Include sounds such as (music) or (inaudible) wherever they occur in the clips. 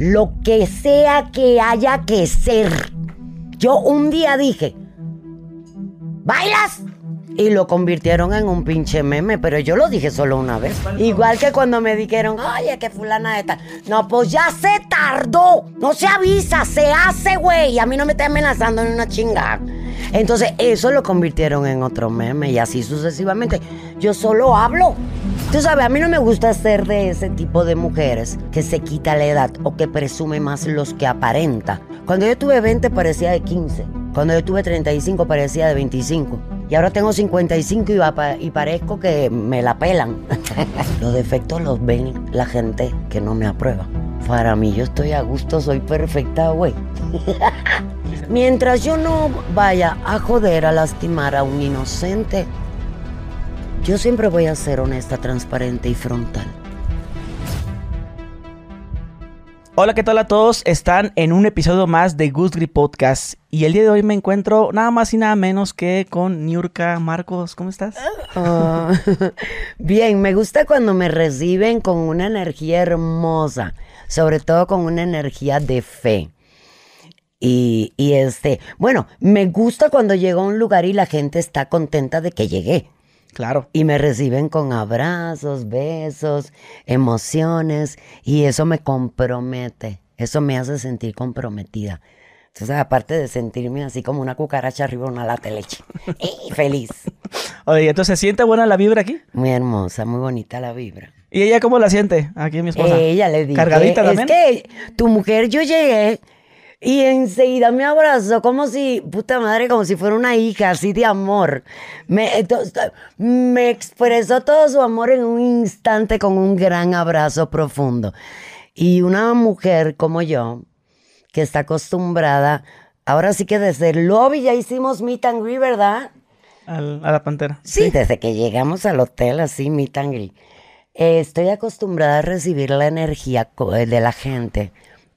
lo que sea que haya que ser. Yo un día dije, ¿bailas? Y lo convirtieron en un pinche meme, pero yo lo dije solo una vez. Igual que cuando me dijeron, oye, que fulana esta. No, pues ya se tardó. No se avisa, se hace, güey. A mí no me está amenazando en una chingada. Entonces, eso lo convirtieron en otro meme y así sucesivamente. Yo solo hablo. Tú sabes, a mí no me gusta ser de ese tipo de mujeres que se quita la edad o que presume más los que aparenta. Cuando yo tuve 20 parecía de 15. Cuando yo tuve 35 parecía de 25. Y ahora tengo 55 y, y parezco que me la pelan. (laughs) los defectos los ven la gente que no me aprueba. Para mí yo estoy a gusto, soy perfecta, güey. (laughs) Mientras yo no vaya a joder, a lastimar a un inocente, yo siempre voy a ser honesta, transparente y frontal. Hola, ¿qué tal a todos? Están en un episodio más de Goose Grip Podcast y el día de hoy me encuentro nada más y nada menos que con Niurka Marcos. ¿Cómo estás? Ah, (laughs) bien, me gusta cuando me reciben con una energía hermosa, sobre todo con una energía de fe. Y, y este, bueno, me gusta cuando llego a un lugar y la gente está contenta de que llegué. Claro. Y me reciben con abrazos, besos, emociones, y eso me compromete, eso me hace sentir comprometida. Entonces, aparte de sentirme así como una cucaracha arriba de una lata de leche, (laughs) y feliz. Oye, entonces ¿se siente buena la vibra aquí? Muy hermosa, muy bonita la vibra. ¿Y ella cómo la siente? Aquí mi esposa. Ella le dije, ¿Cargadita es también? que tu mujer, yo llegué y enseguida me abrazó como si, puta madre, como si fuera una hija, así de amor. Me, expresó todo su amor en un instante con un gran abrazo profundo. Y una mujer como yo, que está acostumbrada, ahora sí que desde el lobby ya hicimos meet and greet, ¿verdad? Al- a la pantera. Sí, desde que llegamos al hotel, así, meet and greet. Eh, estoy acostumbrada a recibir la energía eh, de la gente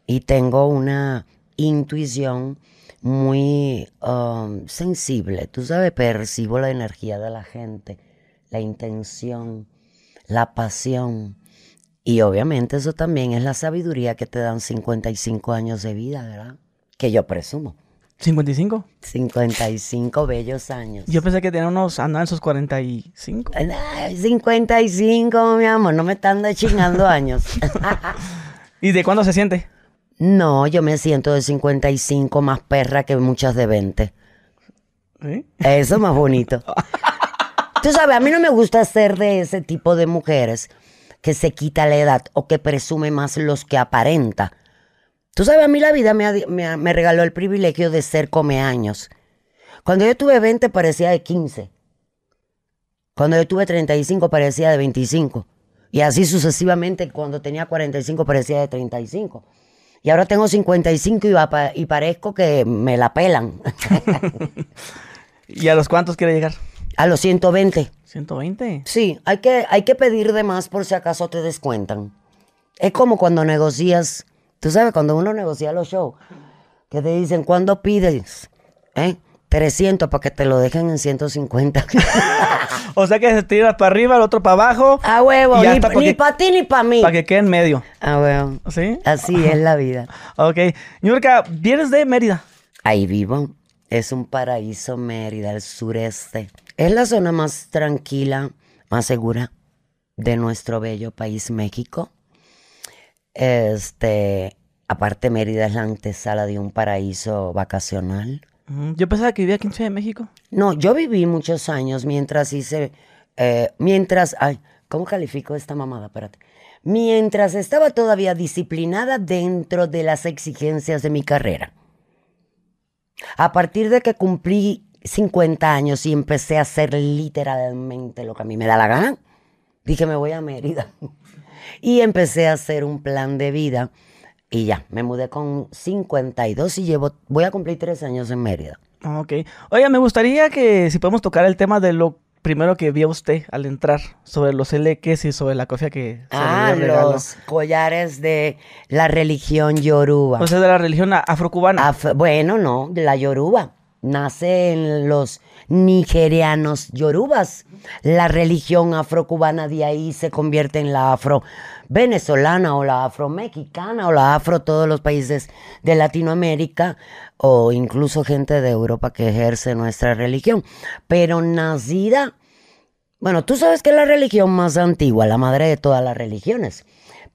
y tengo una intuición muy um, sensible. Tú sabes, percibo la energía de la gente, la intención, la pasión. Y obviamente eso también es la sabiduría que te dan 55 años de vida, ¿verdad? Que yo presumo. ¿55? 55 bellos años. Yo pensé que tenía unos, andaban en sus 45. Ay, 55, mi amor, no me están de chingando años. (laughs) ¿Y de cuándo se siente? No, yo me siento de 55 más perra que muchas de 20. ¿Sí? Eso es más bonito. (laughs) Tú sabes, a mí no me gusta ser de ese tipo de mujeres que se quita la edad o que presume más los que aparenta. Tú sabes, a mí la vida me, ha- me ha- me regaló el privilegio de ser come años. Cuando yo tuve 20 parecía de 15. Cuando yo tuve 35 parecía de 25. Y así sucesivamente, cuando tenía 45 parecía de 35. Y ahora tengo 55 y, va y parezco que me la pelan. (laughs) ¿Y a los cuántos quiere llegar? A los 120. 120. Sí, hay que, hay que pedir de más por si acaso te descuentan. Es como cuando negocias, tú sabes, cuando uno negocia los shows, que te dicen, ¿cuándo pides? ¿Eh? 300 para que te lo dejen en 150. (laughs) O sea que se tira para arriba, el otro para abajo. A huevo, ni, para ti ni para mí. Para que quede en medio. A huevo. ¿Sí? Así es la vida. (laughs) Ok. Niurka, vienes de Mérida. Ahí vivo. Es un paraíso Mérida, el sureste. Es la zona más tranquila, más segura de nuestro bello país México. Este, aparte Mérida es la antesala de un paraíso vacacional. Yo pensaba que vivía aquí en Ciudad de México. No, yo viví muchos años mientras hice, eh, mientras, ay, ¿cómo califico esta mamada? Espérate. Mientras estaba todavía disciplinada dentro de las exigencias de mi carrera. A partir de que cumplí 50 años y empecé a hacer literalmente lo que a mí me da la gana, dije, me voy a Mérida. (laughs) Y empecé a hacer un plan de vida y ya, me mudé con 52 y llevo, voy a cumplir tres años en Mérida. Ok. Oiga, me gustaría que si podemos tocar el tema de lo primero que vio usted al entrar, sobre los eleques y sobre la cofia que se Ah, los collares de la religión yoruba. O sea, de la religión afrocubana. Af- bueno, no, de la yoruba. Nace en los nigerianos yorubas. La religión afrocubana de ahí se convierte en la afro venezolana o la afromexicana o la afro todos los países de Latinoamérica o incluso gente de Europa que ejerce nuestra religión. Pero nacida, bueno, tú sabes que es la religión más antigua, la madre de todas las religiones,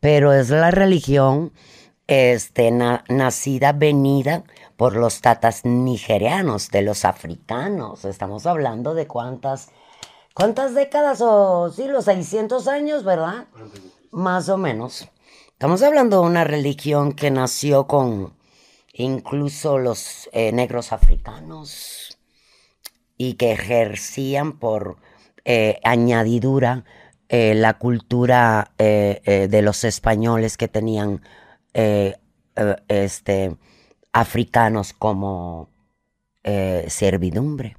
pero es la religión este, nacida, venida por los tatas nigerianos, de los africanos. Estamos hablando de cuántas, cuántas décadas o sí, los 600 años, ¿verdad? Más o menos. Estamos hablando de una religión que nació con incluso los eh, negros africanos y que ejercían por eh, añadidura eh, la cultura de los españoles que tenían este, africanos como servidumbre.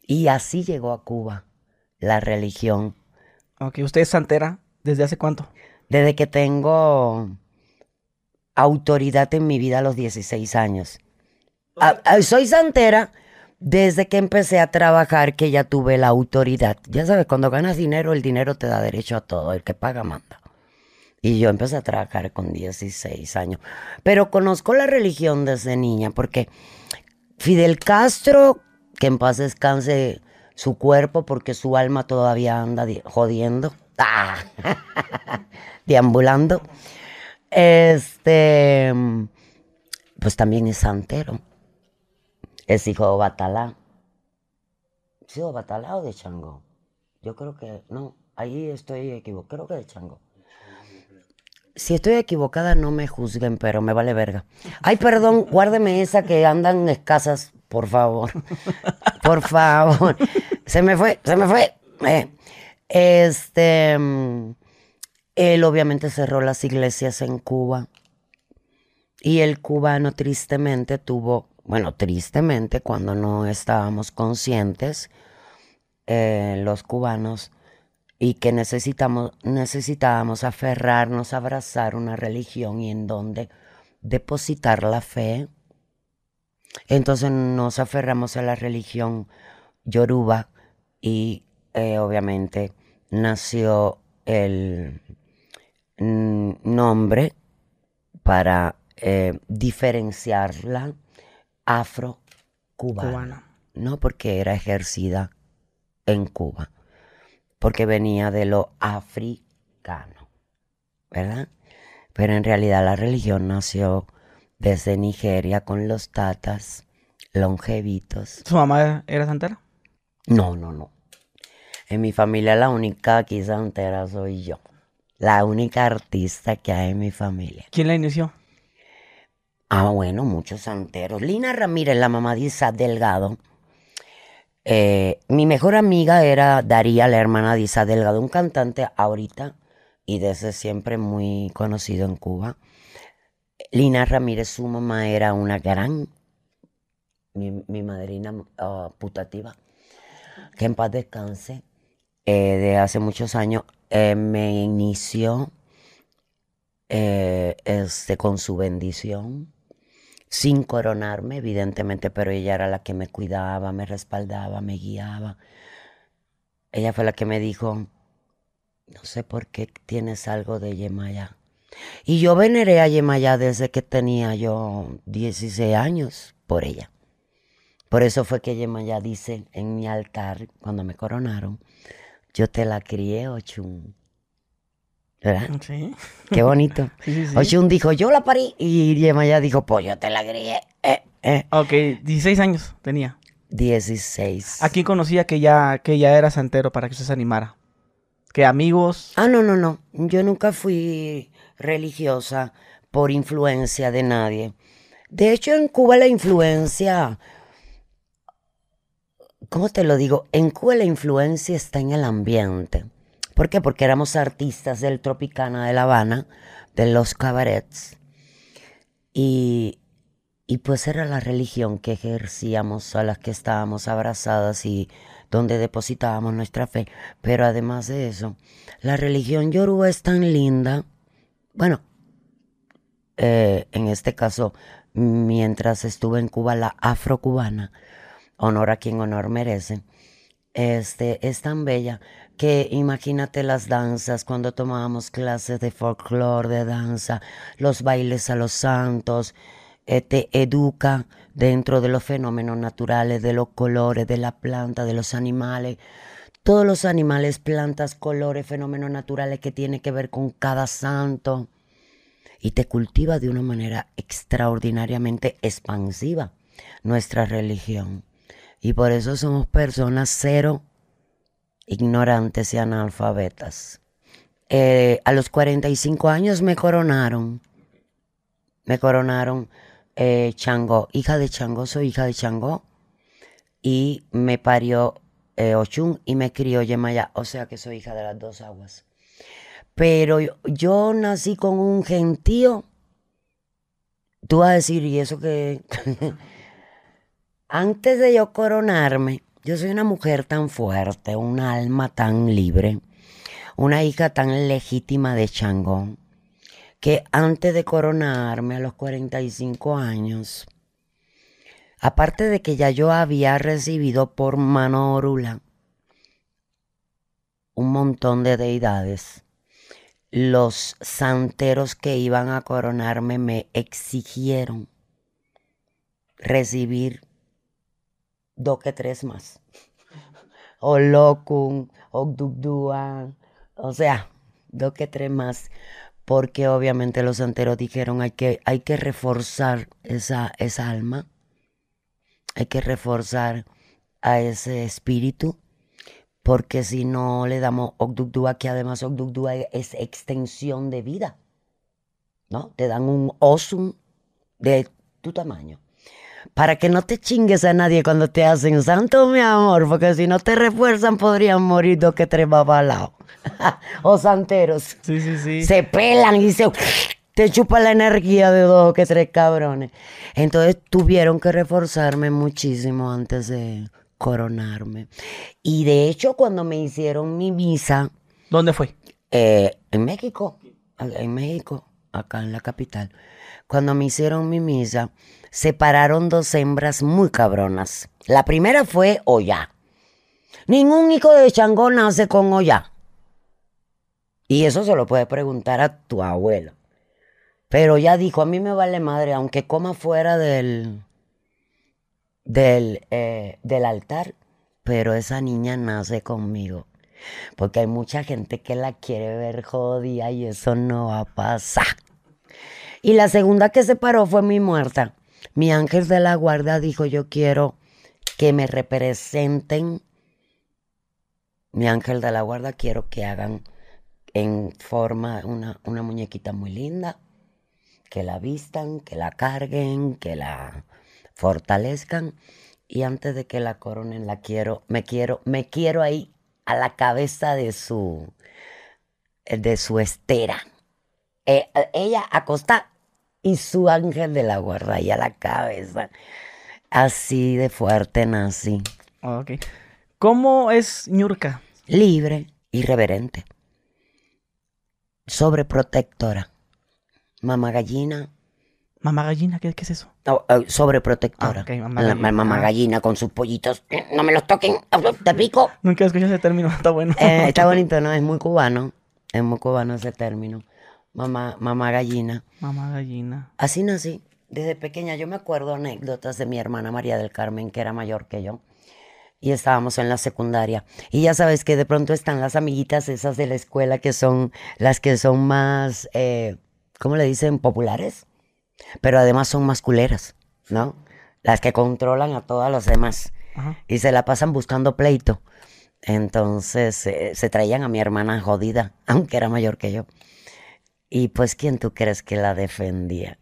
Y así llegó a Cuba la religión. Ok, ¿usted es santera? ¿Desde hace cuánto? Desde que tengo autoridad en mi vida a los 16 años. Ah, ah, soy santera desde que empecé a trabajar, que ya tuve la autoridad. Ya sabes, cuando ganas dinero, el dinero te da derecho a todo. El que paga manda. Y yo empecé a trabajar con 16 años. Pero conozco la religión desde niña, porque Fidel Castro, que en paz descanse su cuerpo, porque su alma todavía anda jodiendo, (laughs) deambulando. Este, pues también es santero. Es hijo de Batalá. ¿Sí de Batalá o de Chango? Yo creo que, no, ahí estoy equivocado, creo que de Chango. Si estoy equivocada, no me juzguen, pero me vale verga. Ay, perdón, guárdeme esa que andan escasas, por favor. (laughs) Por favor. Se me fue, se me fue. Eh, este. Él obviamente cerró las iglesias en Cuba y el cubano tristemente tuvo, bueno, tristemente cuando no estábamos conscientes, eh, los cubanos, y que necesitamos, necesitábamos aferrarnos, abrazar una religión y en donde depositar la fe. Entonces nos aferramos a la religión yoruba y eh, obviamente nació el nombre para eh, diferenciarla afro-cubana. No porque era ejercida en Cuba, porque venía de lo africano, ¿verdad? Pero en realidad la religión nació desde Nigeria con los tatas longevitos. ¿Su mamá era santera? No, no, no. En mi familia la única santera soy yo la única artista que hay en mi familia. ¿Quién la inició? Ah, bueno, muchos santeros. Lina Ramírez, la mamá de Isaac Delgado. Eh, mi mejor amiga era Daría, la hermana de Isaac Delgado, un cantante ahorita y desde siempre muy conocido en Cuba. Lina Ramírez, su mamá era una gran, mi, madrina ah, putativa, que en paz descanse, eh, de hace muchos años. Eh, me inició eh, este, con su bendición, sin coronarme, evidentemente, pero ella era la que me cuidaba, me respaldaba, me guiaba. Ella fue la que me dijo, no sé por qué tienes algo de Yemaya. Y yo veneré a Yemaya desde que tenía yo 16 años por ella. Por eso fue que Yemaya dice en mi altar, cuando me coronaron, yo te la crié, Ochun. ¿Verdad? Sí. Qué bonito. (laughs) Ochun dijo, yo la parí. Y ya dijo, pues yo te la crié. Eh, eh. Ok, 16 años tenía. 16. ¿A quién conocía que ya, que ya era santero para que usted se animara? ¿Qué amigos? Ah, no, no, no. Yo nunca fui religiosa por influencia de nadie. De hecho, en Cuba la influencia ¿cómo te lo digo? En Cuba la influencia está en el ambiente. ¿Por qué? Porque éramos artistas del Tropicana de La Habana, de los cabarets. Y, y pues era la religión que ejercíamos, a las que estábamos abrazadas y donde depositábamos nuestra fe. Pero además de eso, la religión yoruba es tan linda. Bueno, eh, en este caso, mientras estuve en Cuba, la afrocubana honor a quien honor merece, este, es tan bella, que imagínate las danzas, cuando tomábamos clases de folclore, de danza, los bailes a los santos, eh, te educa dentro de los fenómenos naturales, de los colores, de la planta, de los animales. Todos los animales, plantas, colores, fenómenos naturales que tienen que ver con cada santo. Y te cultiva de una manera extraordinariamente expansiva nuestra religión. Y por eso somos personas cero ignorantes y analfabetas. Eh, a los 45 años me coronaron. Me coronaron eh, Chango, hija de Chango, soy hija de Chango. Y me parió eh, Ochun y me crió Yemaya, o sea que soy hija de las dos aguas. Pero yo, yo nací con un gentío. Tú vas a decir, ¿y eso que (laughs) Antes de yo coronarme, yo soy una mujer tan fuerte, un alma tan libre, una hija tan legítima de Changón, que antes de coronarme a los 45 años, aparte de que ya yo había recibido por mano orula un montón de deidades, los santeros que iban a coronarme me exigieron recibir dos que tres más. O Locum, o o sea, dos que tres más. Porque obviamente los santeros dijeron hay que, hay que reforzar esa, esa alma, hay que reforzar a ese espíritu, porque si no le damos Ogdugdua, que además Ogdugdua es extensión de vida, ¿no? Te dan un osum de tu tamaño para que no te chingues a nadie cuando te hacen santo, mi amor, porque si no te refuerzan podrían morir dos que tres babalaos. (laughs) o santeros. Sí, sí, sí. Se pelan y se te chupa la energía de dos que tres cabrones. Entonces tuvieron que reforzarme muchísimo antes de coronarme. Y de hecho, cuando me hicieron mi misa. ¿Dónde fue? Eh, en México. En México, acá en la capital. Cuando me hicieron mi misa separaron dos hembras muy cabronas. La primera fue Oya. Ningún hijo de Changó nace con Oya. Y eso se lo puede preguntar a tu abuelo. Pero ya dijo, a mí me vale madre, aunque coma fuera del, del, eh, del altar, pero esa niña nace conmigo. Porque hay mucha gente que la quiere ver jodida y eso no va a pasar. Y la segunda que se paró fue mi muerta. Mi ángel de la guarda dijo, yo quiero que me representen. Mi ángel de la guarda quiero que hagan en forma una, una muñequita muy linda, que la vistan, que la carguen, que la fortalezcan. Y antes de que la coronen, la quiero, me quiero, me quiero ahí a la cabeza de su, de su estera. Eh, ella acostada y su ángel de la guarda a la cabeza. Así de fuerte nací. Ok. ¿Cómo es Ñurka? Libre, irreverente, sobreprotectora, mamá gallina. ¿Mamá gallina? ¿Qué, es eso? Eh, sobreprotectora. Ah, mamá, gallina. Ah. gallina con sus pollitos. No me los toquen, te pico. Nunca escuché ese término, (laughs) está bueno. Eh, está bonito, ¿no? Es muy cubano. Es muy cubano ese término mamá, mamá gallina. Mamá gallina. Así nací. Desde pequeña yo me acuerdo anécdotas de mi hermana María del Carmen, que era mayor que yo. Y estábamos en la secundaria. Y ya sabes que de pronto están las amiguitas esas de la escuela que son las que son más, eh, ¿cómo le dicen? Populares. Pero además son masculeras, ¿no? Las que controlan a todas las demás. Y se la pasan buscando pleito. Entonces eh, se traían a mi hermana jodida, (laughs) aunque era mayor que yo. Y pues, ¿quién tú crees que la defendía?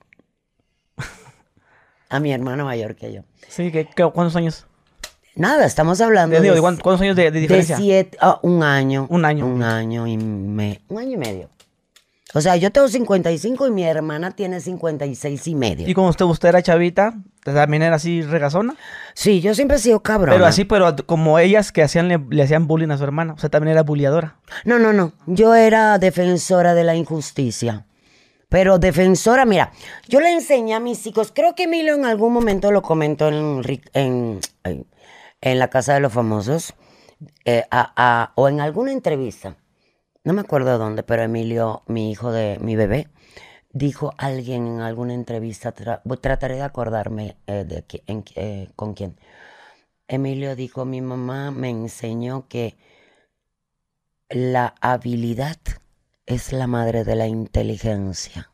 a mi hermano mayor que yo. Sí, ¿qué, cuántos años? Nada, estamos hablando de, ¿Cuántos años de, diferencia? De siete, ah, un año. Un año. Un año y me, un año y medio. O sea, yo tengo 55 y mi hermana tiene 56 y medio. ¿Y como usted, usted era chavita, también era así regazona? Sí, yo siempre he sido cabrón. Pero así, pero como ellas que hacían, le, hacían bullying a su hermana. O sea, también era bulliadora. No, no, no. Yo era defensora de la injusticia. Pero defensora, mira, yo le enseñé a mis hijos, creo que Emilio en algún momento lo comentó en, en, en la Casa de los Famosos, eh, a- a- o en alguna entrevista, no me acuerdo dónde, pero Emilio, mi hijo de mi bebé, dijo alguien en alguna entrevista, trataré de acordarme eh, de eh, con quién. Emilio dijo, mi mamá me enseñó que la habilidad es la madre de la inteligencia.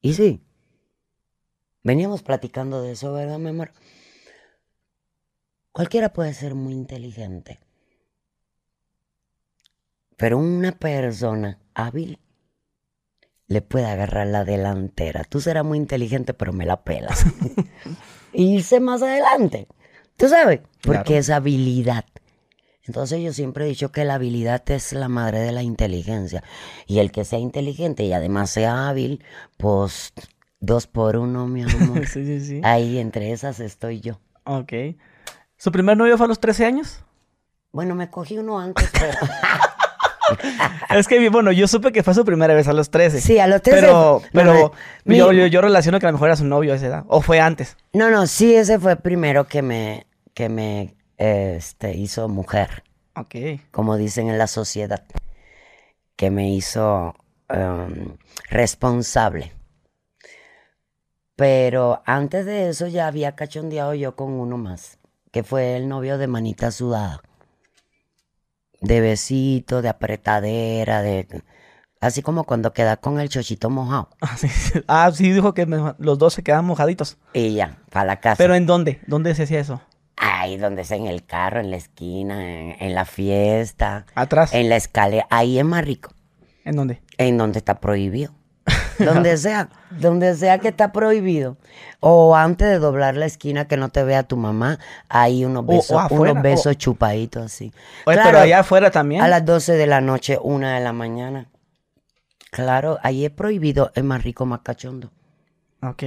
Y sí, veníamos platicando de eso, ¿verdad, mi amor? Cualquiera puede ser muy inteligente, pero una persona hábil le puede agarrar la delantera. Tú serás muy inteligente, pero me la pelas. (laughs) irse más adelante. ¿Tú sabes? Porque Claro. es habilidad. Entonces yo siempre he dicho que la habilidad es la madre de la inteligencia. Y el que sea inteligente y además sea hábil, pues dos por uno, mi amor. (laughs) sí, sí, sí. Ahí entre esas estoy yo. Ok. ¿Su primer novio fue a los 13 años? Bueno, me cogí uno antes, pero... (laughs) (laughs) Es que, bueno, yo supe que fue su primera vez a los 13. Sí, a los 13. Pero, pero mi- yo, yo, yo relaciono que a lo mejor era su novio a esa edad. O fue antes. No, no, sí, ese fue el primero que me, que me este, hizo mujer, Ok. como dicen en la sociedad, que me hizo em, responsable. Pero antes de eso ya había cachondeado yo con uno más, que fue el novio de manita sudada. De besito, de apretadera, de... Así como cuando queda con el chochito mojado. (laughs) Ah, sí. Ah, sí, dijo que me- los dos se quedaban mojaditos. Y ya, para la casa. ¿Pero en dónde? ¿Dónde se hacía eso? Ahí donde sea, en el carro, en la esquina, en, en la fiesta, ¿Atrás? en la escalera. Ahí es más rico. ¿En dónde? En donde está prohibido. Donde sea, donde sea que está prohibido. O antes de doblar la esquina que no te vea tu mamá, hay unos besos, o afuera, unos besos o- chupaditos así. Oye, Claro, pero allá afuera también. a las 12 de la noche, una de la mañana. Claro, ahí es prohibido, es más rico, más cachondo. Ok.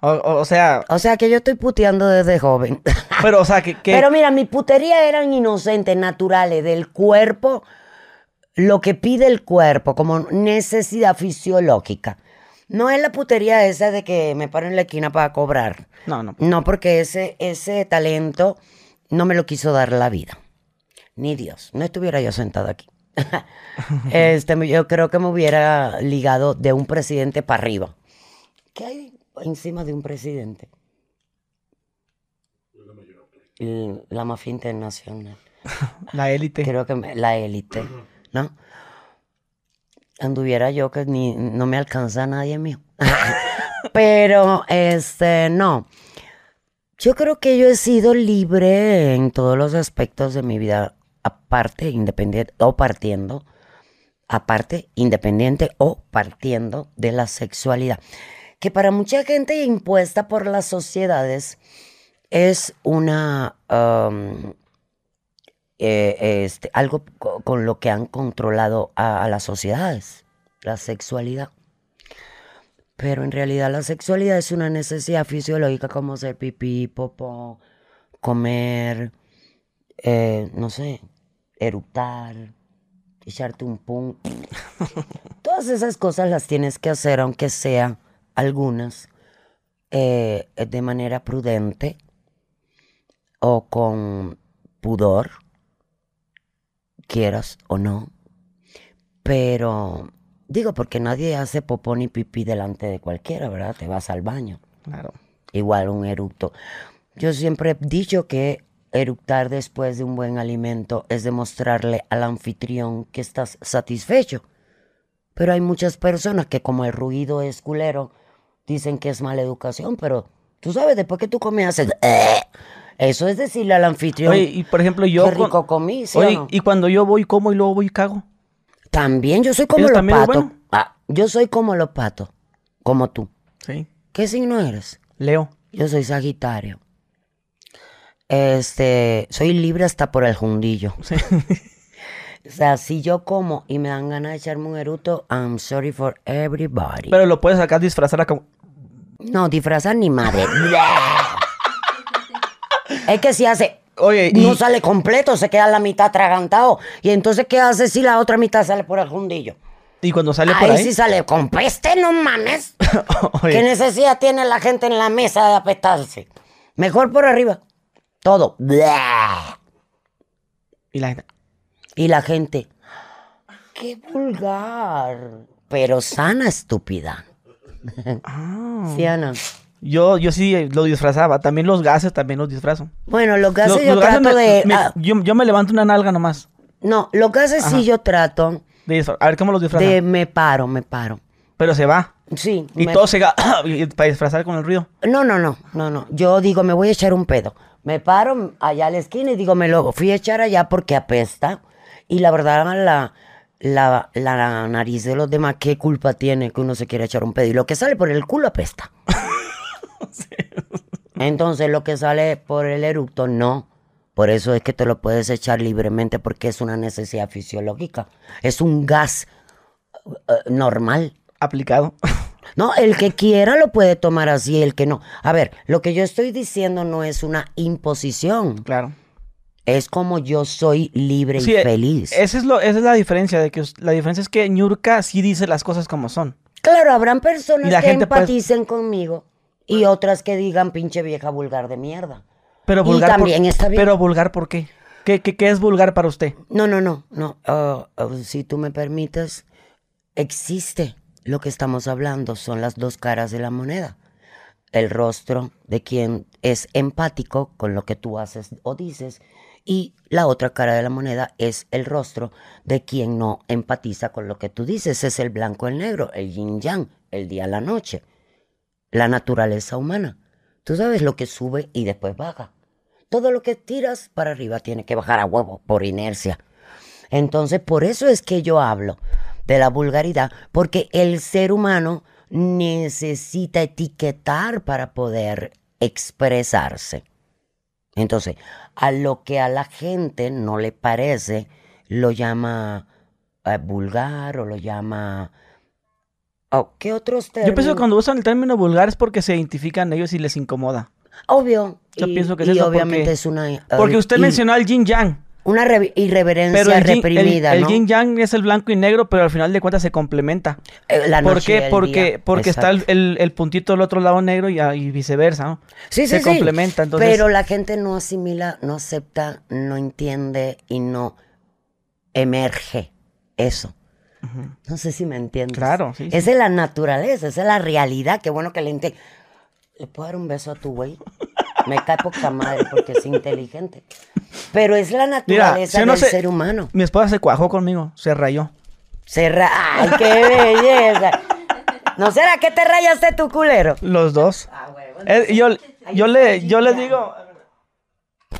O, sea, O sea que yo estoy puteando desde joven. pero, o sea, que... que- Pero mira, mi putería eran inocentes, naturales, del cuerpo, lo que pide el cuerpo como necesidad fisiológica. No es la putería esa de que me paro en la esquina para cobrar. No, no. No, porque ese, ese talento no me lo quiso dar la vida. Ni Dios. No estuviera yo sentado aquí. (laughs) este, yo creo que me hubiera ligado de un presidente para arriba. ¿Qué hay encima de un presidente? La mafia internacional. (laughs) La élite. Creo que me- la élite, ¿no? Anduviera yo que ni no me alcanza nadie mío. (laughs) Pero este no. Yo creo que yo he sido libre en todos los aspectos de mi vida, aparte, independiente o partiendo, aparte, independiente o partiendo de la sexualidad, que para mucha gente impuesta por las sociedades es una eh, este, algo co- con lo que han controlado a, a las sociedades, la sexualidad. Pero en realidad la sexualidad es una necesidad fisiológica como hacer pipí, popó, comer, eh, no sé, eructar, echarte un pum. (laughs) Todas esas cosas las tienes que hacer, aunque sean algunas, eh, de manera prudente o con pudor, quieras o no. Pero digo, porque nadie hace popó ni pipí delante de cualquiera, ¿verdad? Te vas al baño. Claro. Igual un eructo. Yo siempre he dicho que eructar después de un buen alimento es demostrarle al anfitrión que estás satisfecho. Pero hay muchas personas que como el ruido es culero, dicen que es mala educación, pero tú sabes, después que tú comes haces... Eso es decirle al anfitrión, Oye, y por ejemplo, yo... qué rico comí, ¿sí o Oye, no? y cuando yo voy, como y luego voy y cago. También yo soy como ¿Eso los patos. bueno? Ah, yo soy como los patos, como tú. Sí. ¿Qué signo eres? Leo. Yo soy Sagitario. Este, soy libre hasta por el jundillo. Sí. (laughs) O sea, si yo como y me dan ganas de echarme un eruto, I'm sorry for everybody. Pero lo puedes acá disfrazar acá. no, disfrazar ni madre. (laughs) es que si hace, Oye, y... no sale completo, se queda la mitad atragantado. Y entonces, ¿qué hace si la otra mitad sale por el jundillo? y cuando sale por Ahí ahí... sí sale con peste, no mames. (laughs) Oye, ¿Qué necesidad tiene la gente en la mesa de apestarse? Mejor por arriba. Todo. Y la gente. Y la gente, qué vulgar, pero sana estúpida. Ah. Yo, yo sí lo disfrazaba. También los gases también los disfrazo. Bueno, Los- yo los gases trato me- de... me- ah, yo, yo me levanto una nalga nomás. no, lo que hace Ajá. sí yo trato de a ver cómo los disfraza. de me paro, me paro. Pero se va. Sí. Y me- todo se (coughs) para disfrazar con el ruido. No, no, no, no, no. Yo digo, me voy a echar un pedo. Me paro allá a la esquina y digo, me lo fui a echar allá porque apesta. Y la verdad, la, la, la nariz de los demás, ¿qué culpa tiene que uno se quiera echar un pedo? Y lo que sale por el culo apesta. (laughs) (laughs) Entonces, lo que sale por el eructo, no. Por eso es que te lo puedes echar libremente porque es una necesidad fisiológica. Es un gas eh, normal. Aplicado. No, el que quiera lo puede tomar así, el que no. A ver, lo que yo estoy diciendo no es una imposición. claro. Es como yo soy libre Sí, y eh, feliz. Esa es, lo, esa es la diferencia. De que la diferencia es que Ñurka sí dice las cosas como son. Claro, habrán personas la que gente puede- empaticen conmigo y otras que digan pinche vieja vulgar de mierda. Pero Y vulgar. por- también está bien. Pero vulgar, ¿por qué? ¿Qué, qué, qué es vulgar para usted? No, no, no, no. Ah, si tú me permites, existe lo que estamos hablando, son las dos caras de la moneda. El rostro de quien es empático con lo que tú haces o dices y la otra cara de la moneda es el rostro de quien no empatiza con lo que tú dices. Es el blanco, el negro, el yin yang, el día, la noche, la naturaleza humana. Tú sabes lo que sube y después baja. Todo lo que tiras para arriba tiene que bajar a huevo por inercia. Entonces, por eso es que yo hablo de la vulgaridad, porque el ser humano necesita etiquetar para poder expresarse. Entonces, a lo que a la gente no le parece, lo llama eh, vulgar o lo llama... oh, ¿Qué otros términos? Yo pienso que cuando usan el término vulgar es porque se identifican ellos y les incomoda. Obvio. Yo y, pienso que es y eso obviamente porque- es una... eh, Porque usted mencionó al yin yang. Una re- irreverencia Pero el el- reprimida, el ¿no? yin yang es el blanco y negro, pero al final de cuentas se complementa. Eh, la ¿Por noche y qué? el Porque, día. porque está el, Exacto. el- el puntito del otro lado negro y, y viceversa, ¿no? Sí, se sí, sí. complementa, entonces- Pero la gente no asimila, no acepta, no entiende y no emerge eso. No sé si me entiendes. Claro, sí, sí. Esa es la naturaleza, esa es la realidad. Qué bueno que le entiende. ¿Le puedo dar un beso a tu güey? Me cae poca madre porque es inteligente. Pero es la Mira, naturaleza no del se- ser humano. Mi esposa se cuajó conmigo, se rayó. Se ra- ¡Ay, qué belleza! ¿No será que te rayaste tu culero? Los dos. Ah, Eh, yo, yo le, yo le digo,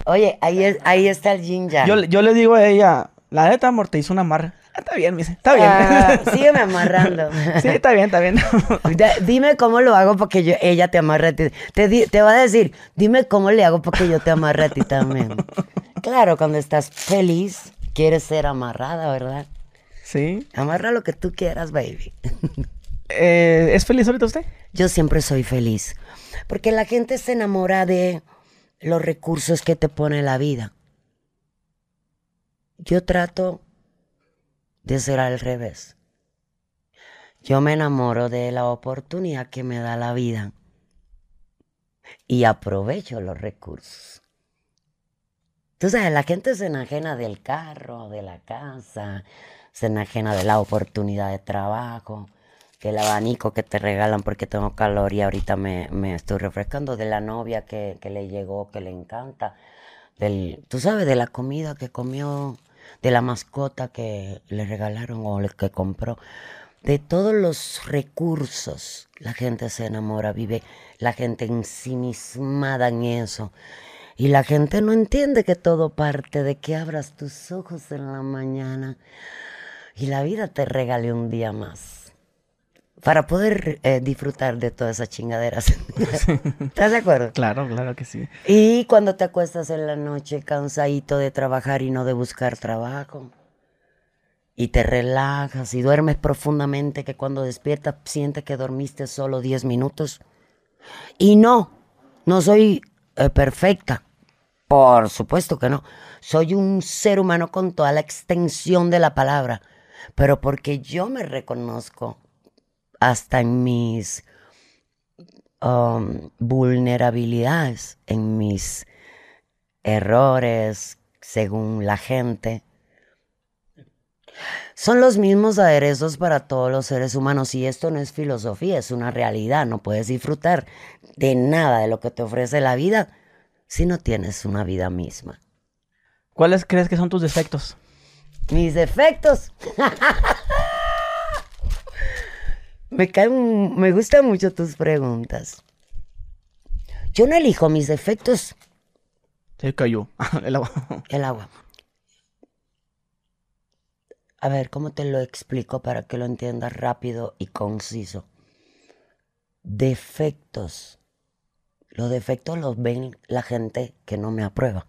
Oye, ahí, es, ahí está el yin yo, le- yo le digo a ella, la neta, amor, te hizo una amarre. Ah, está bien, me dice, está bien. Ah, (laughs) sígueme amarrando. sí, está bien, está bien. (laughs) Dime cómo lo hago porque yo, ella te amarre a ti. Te, te va a decir, dime cómo le hago porque yo te amarre a ti también. (laughs) Claro, cuando estás feliz, quieres ser amarrada, ¿verdad? sí. Amarra lo que tú quieras, baby. Eh, ¿Es feliz ahorita usted? Yo siempre soy feliz. Porque la gente se enamora de los recursos que te pone la vida. Yo trato de ser al revés. Yo me enamoro de la oportunidad que me da la vida y aprovecho los recursos. Tú sabes, la gente se enajena del carro, de la casa, se enajena de la oportunidad de trabajo, del abanico que te regalan porque tengo calor y ahorita me, me estoy refrescando, de la novia que, que le llegó, que le encanta, del, tú sabes, de la comida que comió, de la mascota que le regalaron o que compró, de todos los recursos. La gente se enamora, vive la gente ensimismada en eso. Y la gente no entiende que todo parte de que abras tus ojos en la mañana y la vida te regale un día más para poder eh, disfrutar de todas esas chingaderas. (laughs) ¿Estás de acuerdo? Claro, claro que sí. Y cuando te acuestas en la noche cansadito de trabajar y no de buscar trabajo. Y te relajas y duermes profundamente que cuando despiertas sientes que dormiste solo 10 minutos. Y no, no soy eh, perfecta. Por supuesto que no. Soy un ser humano con toda la extensión de la palabra. Pero porque yo me reconozco hasta en mis um, vulnerabilidades, en mis errores, según la gente, son los mismos aderezos para todos los seres humanos y esto no es filosofía, es una realidad. No puedes disfrutar de nada de lo que te ofrece la vida si no tienes una vida misma. ¿Cuáles crees que son tus defectos? Mis defectos. (laughs) me, caen, me gustan mucho tus preguntas. Yo no elijo mis defectos. Se cayó (laughs) el agua. El agua. A ver, ¿cómo te lo explico para que lo entiendas rápido y conciso? Defectos. Los defectos los ven la gente que no me aprueba.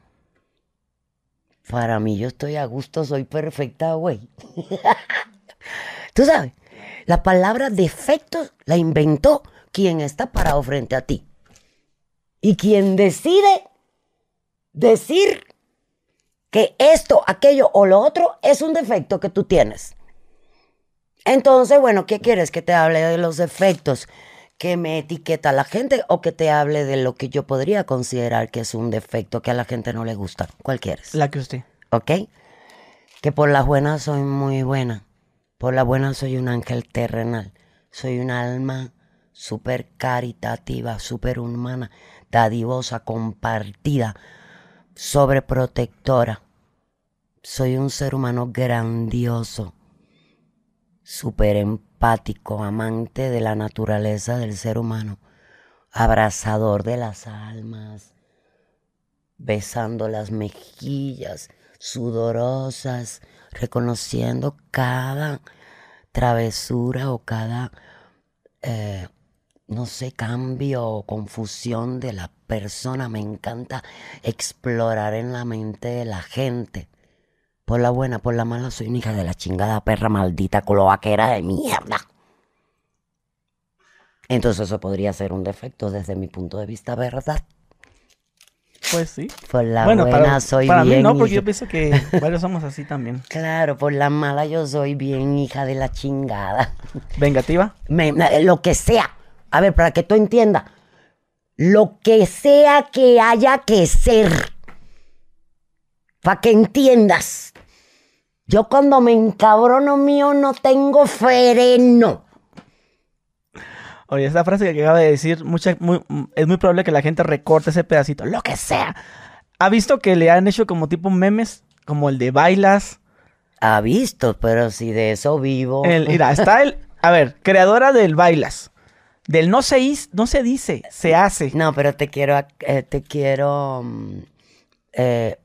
Para mí yo estoy a gusto, soy perfecta, güey. (laughs) Tú sabes, la palabra defectos la inventó quien está parado frente a ti. Y quien decide decir que esto, aquello o lo otro es un defecto que tú tienes. Entonces, bueno, ¿qué quieres? Que te hable de los defectos que me etiqueta la gente o que te hable de lo que yo podría considerar que es un defecto que a la gente no le gusta. ¿Cuál quieres? La que usted. ¿Ok? Que por las buenas soy muy buena. Por la buena soy un ángel terrenal. Soy un alma súper caritativa, súper humana, dadivosa, compartida sobreprotectora. Soy un ser humano grandioso, súper empático, amante de la naturaleza del ser humano, abrazador de las almas, besando las mejillas sudorosas, reconociendo cada travesura o cada eh, no sé, cambio o confusión de la persona. Me encanta explorar en la mente de la gente. Por la buena, por la mala, soy una hija de la chingada perra maldita cloaquera de mierda. Entonces eso podría ser un defecto desde mi punto de vista, ¿verdad? Pues sí. Por la buena soy para bien. Mí no, porque yo pienso que (laughs) varios somos así también. Claro, por la mala yo soy bien hija de la chingada. ¿Vengativa? lo que sea. A ver, para que tú entiendas. Lo que sea que haya que ser. Para que entiendas. Yo cuando me encabrono mío no tengo freno. Oye, esa frase que acaba de decir, mucha, es muy probable que la gente recorte ese pedacito, lo que sea. ¿Ha visto que le han hecho como tipo memes? Como el de bailas. Ha visto, pero si de eso vivo. mira, está el. A ver, creadora del bailas. Del no se, no se dice, se hace. No, pero te quiero, eh, te quiero, mm, eh,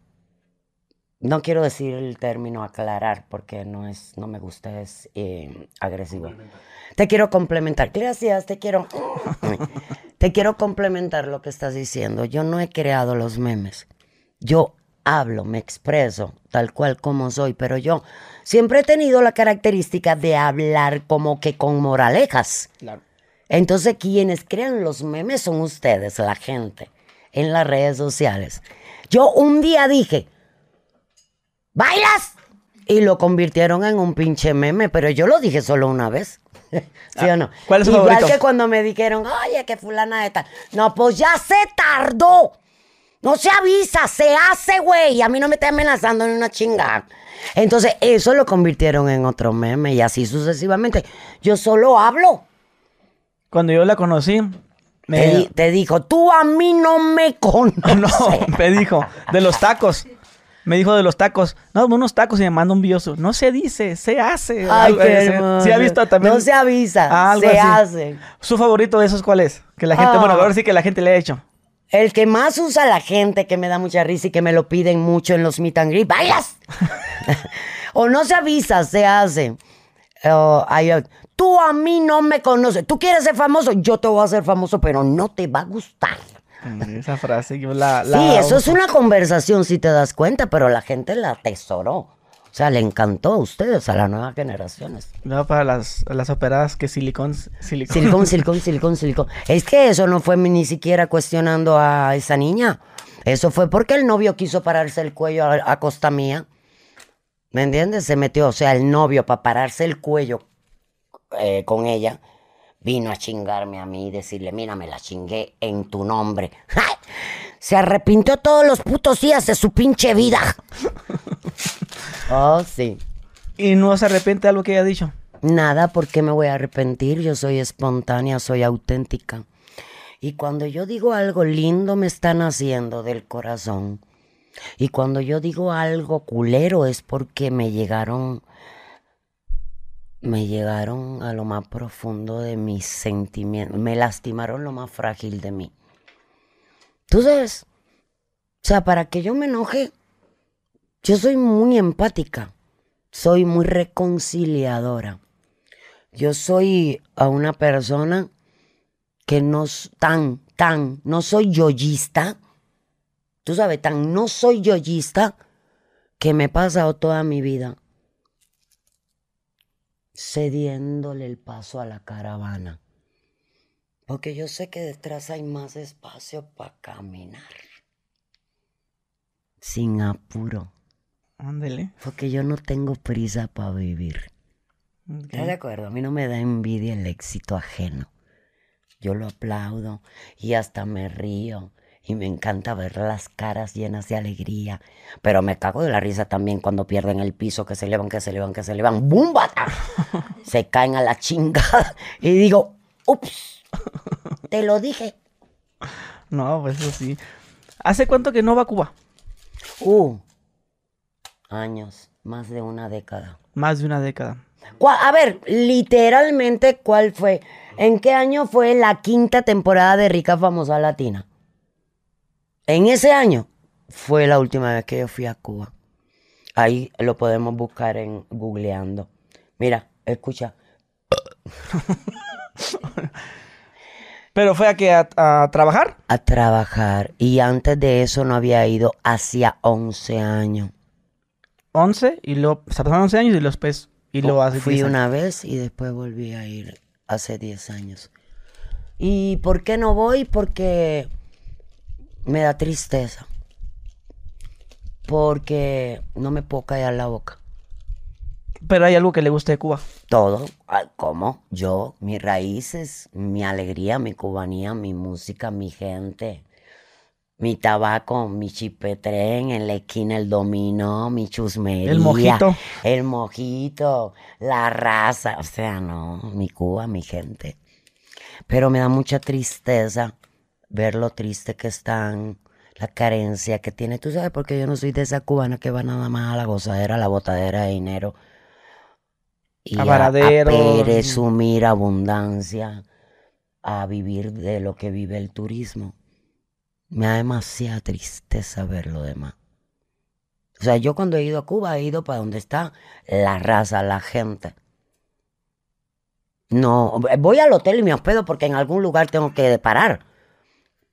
no quiero decir el término aclarar porque no es, no me gusta, es eh, agresivo. Te quiero complementar. Gracias, te quiero, (laughs) te quiero complementar lo que estás diciendo. Yo no he creado los memes. Yo hablo, me expreso tal cual como soy, pero yo siempre he tenido la característica de hablar como que con moralejas. Claro. Entonces, quienes crean los memes son ustedes, la gente, en las redes sociales. Yo un día dije, ¿bailas? Y lo convirtieron en un pinche meme, pero yo lo dije solo una vez. (laughs) ¿Sí o no? Ah, ¿Cuál es Igual favorito? que cuando me dijeron, oye, que fulana de tal. No, pues ya se tardó. No se avisa, se hace, güey. A mí no me está amenazando en una chingada. Entonces, eso lo convirtieron en otro meme y así sucesivamente. Yo solo hablo. Cuando yo la conocí, me... Te, dijo, tú a mí no me (laughs) conoces. No, me dijo, de los tacos. Me dijo de los tacos. No, unos tacos y me manda un bioso. No se dice, se hace. Ay, qué ¿Se ha visto también? No se avisa, se hace. ¿Su favorito de esos cuál es? Que la gente, bueno, a ver si que la gente le ha hecho. El que más usa la gente, que me da mucha risa y que me lo piden mucho en los meet and greet, ¡bailas! (laughs) (laughs) o no se avisa, se hace. Uh, hay, Tú a mí no me conoces. Tú quieres ser famoso, yo te voy a hacer famoso, pero no te va a gustar. Esa frase yo la, Sí, eso es una conversación si te das cuenta, pero la gente la atesoró. O sea, le encantó a ustedes, a las nuevas generaciones. No, para las, las operadas que silicón, silicón. Silicón, (laughs) silicón, silicón, silicón. Es que eso no fue ni siquiera cuestionando a esa niña. Eso fue porque el novio quiso pararse el cuello a, a costa mía. ¿Me entiendes? Se metió, o sea, el novio para pararse el cuello eh, con ella, vino a chingarme a mí y decirle, mira, me la chingué en tu nombre. Se arrepintió todos los putos días de su pinche vida. (laughs) oh, sí. ¿Y no se arrepiente de algo que haya dicho? Nada, ¿por qué me voy a arrepentir? Yo soy espontánea, soy auténtica. Y cuando yo digo algo lindo, me están haciendo del corazón. Y cuando yo digo algo culero es porque me llegaron, me llegaron a lo más profundo de mis sentimientos, me lastimaron lo más frágil de mí. Tú sabes, o sea, para que yo me enoje, yo soy muy empática, soy muy reconciliadora. Yo soy a una persona que no tan, tan, no soy yoyista. Tú sabes, tan no soy yoyista que me he pasado toda mi vida cediéndole el paso a la caravana. Porque yo sé que detrás hay más espacio para caminar. Sin apuro. Ándele. Porque yo no tengo prisa para vivir. ¿Estás de acuerdo? A mí no me da envidia el éxito ajeno. Yo lo aplaudo y hasta me río. Y me encanta ver las caras llenas de alegría. Pero me cago de la risa también cuando pierden el piso, que se elevan, que se elevan, que se elevan. ¡Bum! bata! (laughs) se caen a la chingada. Y digo, ups, te lo dije. No, pues eso sí. ¿Hace cuánto que no va a Cuba? Uh, años, más de una década. Más de una década. A ver, literalmente, ¿cuál fue? ¿En qué año fue la quinta temporada de Rica Famosa Latina? En ese año fue la última vez que yo fui a Cuba. Ahí lo podemos buscar en googleando. Mira, escucha. (laughs) ¿Pero fue a que a, a trabajar? A trabajar. Y antes de eso no había ido hacía 11 años. 11 y luego, o sea, pasaron 11 años y después, y luego hace Fui 10 años. una vez y después volví a ir hace 10 años. ¿Y por qué no voy? Porque me da tristeza. Porque no me puedo callar la boca. Pero hay algo que le guste de Cuba. Todo, ah, como yo, mis raíces, mi alegría, mi cubanía, mi música, mi gente, mi tabaco, mi chipetren, en la esquina el dominó, mi chusmería. El mojito. El mojito, la raza, o sea, no, mi Cuba, mi gente. Pero me da mucha tristeza ver lo triste que están, la carencia que tiene. Tú sabes, porque yo no soy de esa cubana que va nada más a la gozadera, a la botadera de dinero. Y A a presumir abundancia, a vivir de lo que vive el turismo. Me da demasiada tristeza ver lo demás. O sea, yo cuando he ido a Cuba he ido para donde está la raza, la gente. No, voy al hotel y me hospedo porque en algún lugar tengo que parar.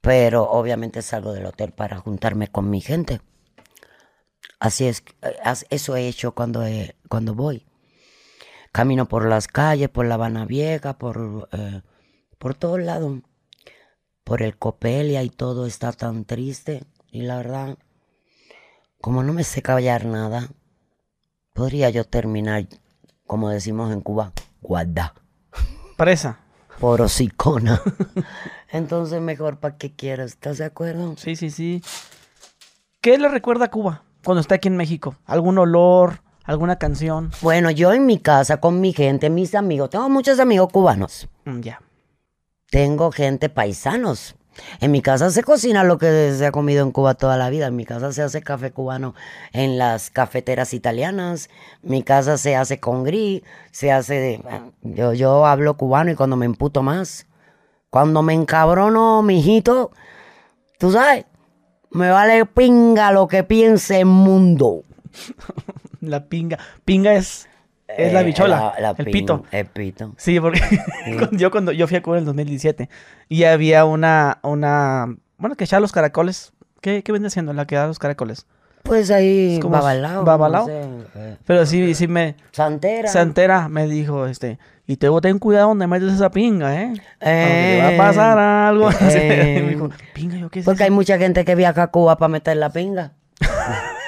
Pero obviamente salgo del hotel para juntarme con mi gente. Así es, eh, eso he hecho cuando, cuando voy. Camino por las calles, por La Habana Vieja, por, eh, por todos lados. Por el Copelia y todo está tan triste. Y la verdad, como no me sé callar nada, podría yo terminar, como decimos en Cuba, guarda, Presa. Por (laughs) hocicona. Entonces mejor para qué quiero, ¿estás de acuerdo? Sí, sí, sí. ¿Qué le recuerda a Cuba cuando está aquí en México? ¿Algún olor? ¿Alguna canción? Bueno, yo en mi casa, con mi gente, mis amigos, tengo muchos amigos cubanos. Mm, ya. Tengo gente paisanos. En mi casa se cocina lo que se ha comido en Cuba toda la vida. En mi casa se hace café cubano en las cafeteras italianas. Mi casa se hace con gris. Se hace de. Yo, yo hablo cubano y cuando me emputo más. Cuando me encabrono, mijito. Tú sabes. Me vale pinga lo que piense el mundo. (laughs) La pinga. Pinga es, es la Eh, bichola. la- la el pin- pito. El pito. Sí, porque (laughs) yo cuando yo fui a Cuba en el 2017 y había una, una, bueno, que echaba los caracoles. ¿Qué, qué vende haciendo la que da los caracoles? Pues ahí, como babalao. babalao. no sé, eh, Pero sí, sí me, Santera. Santera me dijo, este, y te ten cuidado donde metes esa pinga, ¿eh? Porque te va a Eh, pasar algo. (laughs) eh. me dijo, pinga, yo qué sé. Porque hay mucha gente que viaja a Cuba para meter la pinga. (laughs)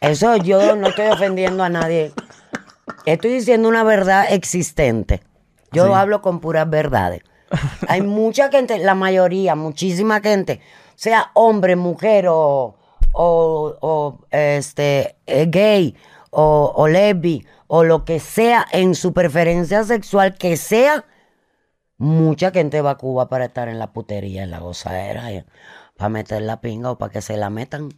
Eso yo no estoy ofendiendo a nadie. Estoy diciendo una verdad existente. Yo Sí. hablo con puras verdades. Hay mucha gente, la mayoría, muchísima gente, sea hombre, mujer o, o, o, este, eh, gay o, o lesbi o lo que sea en su preferencia sexual que sea, mucha gente va a Cuba para estar en la putería, en la gozadera, eh, para meter la pinga o para que se la metan.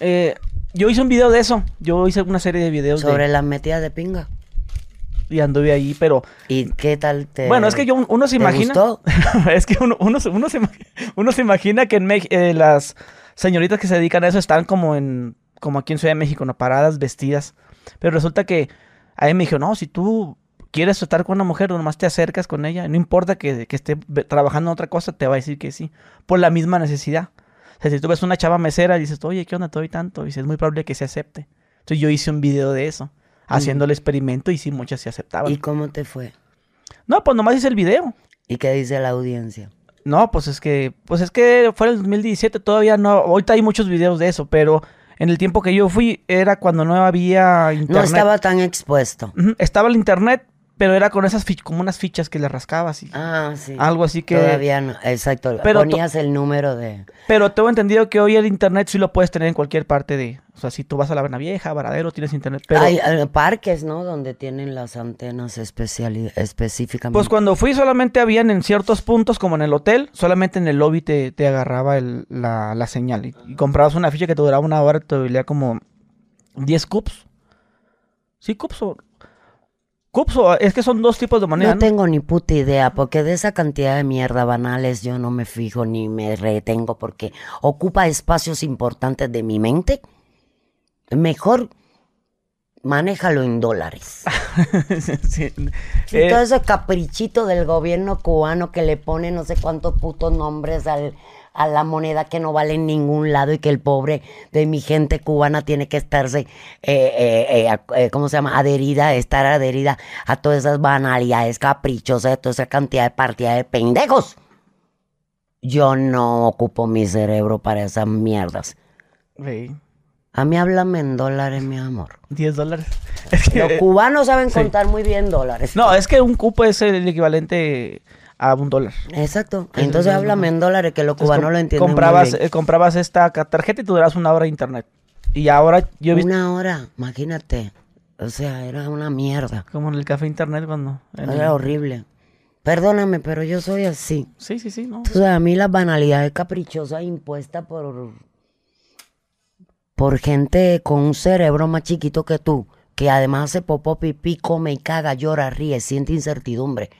Eh, yo hice un video de eso. Yo hice una serie de videos de- Sobre las metidas de pinga. y anduve ahí, pero ¿Y qué tal te bueno, es que yo uno se ¿te imagina. gustó? (laughs) es que uno, uno, se- uno se, uno se imagina que en Mex- eh, las señoritas que se dedican a eso están como en como aquí en Ciudad de México, ¿no? Paradas, vestidas. Pero resulta que a mí me dijo, no, si tú quieres estar con una mujer, nomás te acercas con ella, no importa que, que esté trabajando en otra cosa, te va a decir que sí, por la misma necesidad. O sea, si tú ves una chava mesera y dices, oye, ¿qué onda? Te doy tanto. Y dices, es muy probable que se acepte. Entonces yo hice un video de eso, haciendo el experimento y sí, muchas se aceptaban. ¿Y cómo te fue? No, pues nomás hice el video. ¿Y qué dice la audiencia? No, pues es que, pues es que fue el 2017, todavía no, ahorita hay muchos videos de eso, pero en el tiempo que yo fui era cuando no había internet. No estaba tan expuesto. Estaba el internet, pero era con esas fichas, como unas fichas que le rascabas y Ah, sí. algo así que... Todavía no, exacto. Pero Ponías el número de... Pero tengo entendido que hoy el internet sí lo puedes tener en cualquier parte de... O sea, si tú vas a la Habana Vieja, Varadero, tienes internet, pero... Hay eh, parques, ¿no? Donde tienen las antenas especiali- específicamente. Pues cuando fui solamente habían en ciertos puntos, como en el hotel, solamente en el lobby te, te agarraba el- la, la señal. Y, y comprabas una ficha que te duraba una hora, te valía como 10 cups. ¿Sí, cups o...? Cups o... Es que son dos tipos de moneda, No ¿no? tengo ni puta idea, porque de esa cantidad de mierda banales yo no me fijo ni me retengo, porque ocupa espacios importantes de mi mente. Mejor manéjalo en dólares. (laughs) Sí. Sí, Eh, todo ese caprichito del gobierno cubano que le pone no sé cuántos putos nombres al- a la moneda que no vale en ningún lado y que el pobre de mi gente cubana tiene que estarse, eh, eh, eh, a- ¿cómo se llama? Adherida, estar adherida a todas esas banalidades caprichosas, toda esa cantidad de partida de pendejos. Yo no ocupo mi cerebro para esas mierdas. sí, A mí háblame en dólares, mi amor. 10 dólares. (laughs) Es que- Los cubanos saben sí. contar muy bien dólares. no, es que un cupo es el equivalente a un dólar. Exacto. Entonces háblame en dólares que los cubanos lo entienden comprabas, muy bien. eh, comprabas esta tarjeta y tú durabas una hora de internet. Y ahora yo he visto Una hora, imagínate. O sea, era una mierda. como en el café internet cuando... Era horrible. Perdóname, pero yo soy así. Sí, sí, sí, no. O sea, a mí las banalidades caprichosas impuestas por por gente con un cerebro más chiquito que tú, que además hace popó, pipí, come y caga, llora, ríe, siente incertidumbre,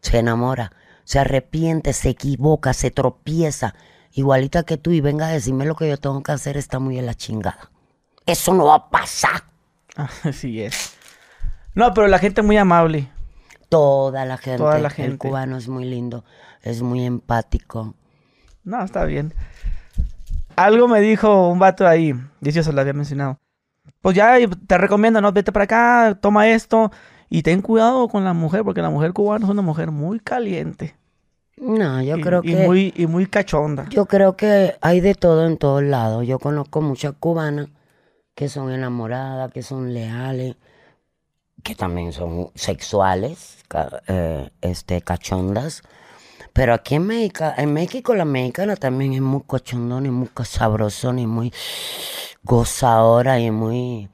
se enamora, se arrepiente, se equivoca, se tropieza, igualita que tú, y venga a decirme lo que yo tengo que hacer, está muy en la chingada. Eso no va a pasar. (laughs) Así es. No, pero la gente es muy amable. Toda la gente, Toda la el gente. cubano es muy lindo, es muy empático. No, está bien. Algo me dijo un vato ahí, y eso se lo había mencionado. Pues ya te recomiendo, ¿no? Vete para acá, toma esto y ten cuidado con la mujer, porque la mujer cubana es una mujer muy caliente. No, yo y, creo y que... muy, y muy cachonda. Yo creo que hay de todo en todos lados. Yo conozco muchas cubanas que son enamoradas, que son leales, que también son sexuales, eh, este, cachondas. Pero aquí en México, en México la mexicana también es muy cachondona y muy sabrosona y muy gozadora y muy,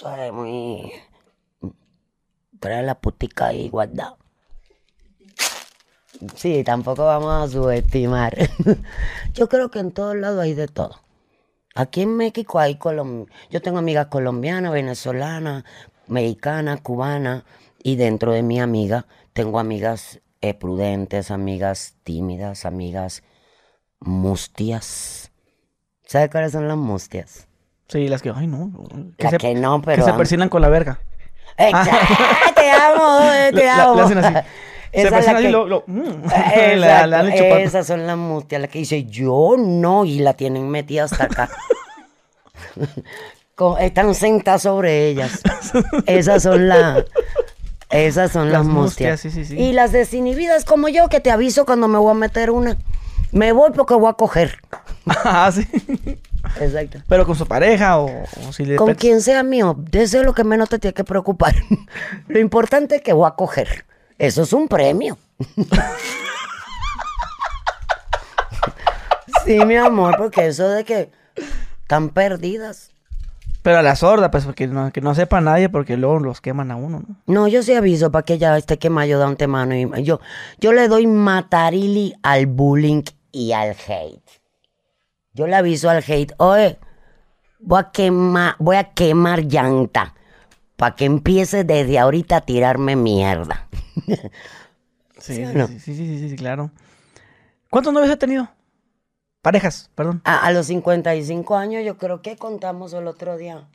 sabes, muy... Trae la putica ahí guardada. Sí, tampoco vamos a subestimar. (laughs) Yo creo que en todos lados hay de todo. Aquí en México hay. Yo tengo amigas colombianas, venezolanas, mexicanas, cubanas, y dentro de mi amiga tengo amigas eh, prudentes, amigas tímidas, amigas mustias. ¿Sabes cuáles son las mustias? Sí, las que, ay, no. Que, Las se, que no, que pero... se persinan con la verga. Exacto, (laughs) te amo, eh, te La- la- amo. hacen así. (laughs) Se es la que- lo, lo- mm, (laughs) Exacto, la- la esas son las mustias, las que dice yo no, y la tienen metida hasta acá. Con- están sentadas sobre ellas. Esas son las. Esas son las, Las mustias. mustias, sí, sí, sí. Y las desinhibidas como yo, que te aviso cuando me voy a meter una. Me voy porque voy a coger. Ah, sí. Exacto. Pero con su pareja o, o si le Con quien sea mío, de eso es lo que menos te tiene que preocupar. (laughs) lo importante es que voy a coger. Eso es un premio. (laughs) sí, mi amor, porque eso de que están perdidas. Pero a la sorda, pues, porque no, que no sepa nadie, porque luego los queman a uno, ¿no? No, yo sí aviso para que ya esté quemado yo de antemano. Y yo, yo le doy matarili al bullying y al hate. Yo le aviso al hate, oye, voy a quemar, voy a quemar llanta para que empiece desde ahorita a tirarme mierda. (laughs) Sí, ¿Sí no? sí, sí, sí, sí, sí, claro. ¿Cuántos novios ha tenido? Parejas, perdón. A, a los 55 años yo creo que contamos el otro día.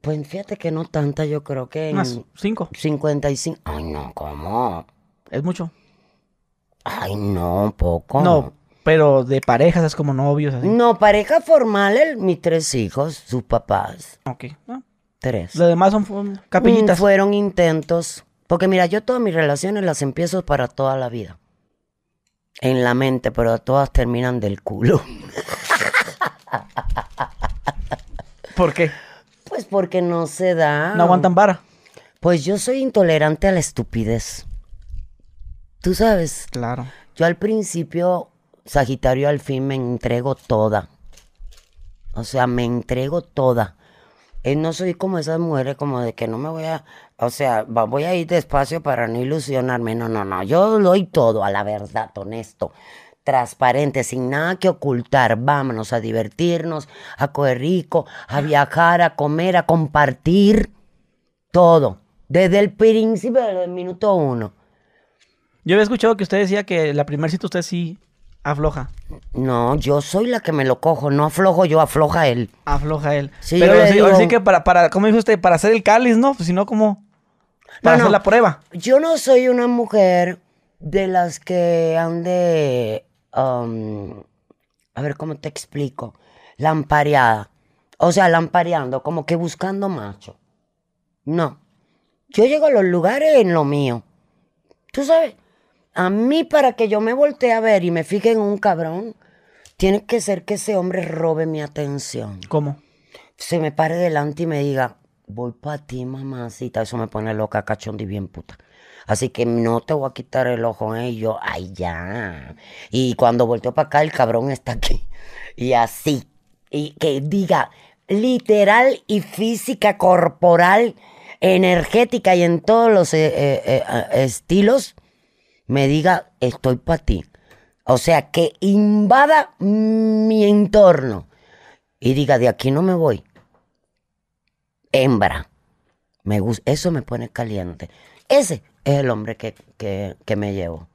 Pues fíjate que no tanta, yo creo que en Más, cinco. 55. Ay, no, ¿cómo? Es mucho. Ay, no, poco. No, pero de parejas es como novios, así. No, pareja formal, el- mis tres hijos, sus papás, Ok. ah, tres. Lo demás son fu- capillitas. Mm, Fueron intentos. Porque mira, yo todas mis relaciones las empiezo para toda la vida. En la mente, pero todas terminan del culo. (laughs) ¿Por qué? Pues porque no se da. No aguantan vara. Pues yo soy intolerante a la estupidez. Tú sabes, Claro. yo al principio, Sagitario, al fin me entrego toda. O sea, me entrego toda. Eh, no soy como esas mujeres como de que no me voy a, o sea, voy a ir despacio para no ilusionarme. No, no, no. Yo doy todo a la verdad, honesto, transparente, sin nada que ocultar. Vámonos a divertirnos, a coger rico, a viajar, a comer, a compartir. Todo. Desde el principio, desde el minuto uno. Yo había escuchado que usted decía que la primera cita usted sí afloja. No, yo soy la que me lo cojo, no aflojo yo, afloja él. Afloja él. Sí, Pero yo le sí, ahora digo- sí que para, para, ¿cómo dijo usted? Para hacer el cáliz, ¿no? Pues si no, ¿cómo? Para No, hacer no. la prueba. Yo no soy una mujer de las que ande, um, a ver cómo te explico, lampareada. O sea, lampareando, como que buscando macho. No. Yo llego a los lugares en lo mío. Tú sabes, a mí para que yo me voltee a ver y me fije en un cabrón, tiene que ser que ese hombre robe mi atención ¿Cómo? se me pare delante y me diga, voy para ti, mamacita, eso me pone loca, cachonda y bien puta. Así que no te voy a quitar el ojo, ¿eh? Y yo, ay, ya. Y cuando volteo para acá, el cabrón está aquí. Y así. Y que diga, literal y física, corporal, energética y en todos los eh, eh, eh, eh, estilos, me diga, estoy para ti. O sea, que invada mi entorno y diga, de aquí no me voy. Hembra. Me gusta, eso me pone caliente. Ese es el hombre que, que, que me llevo.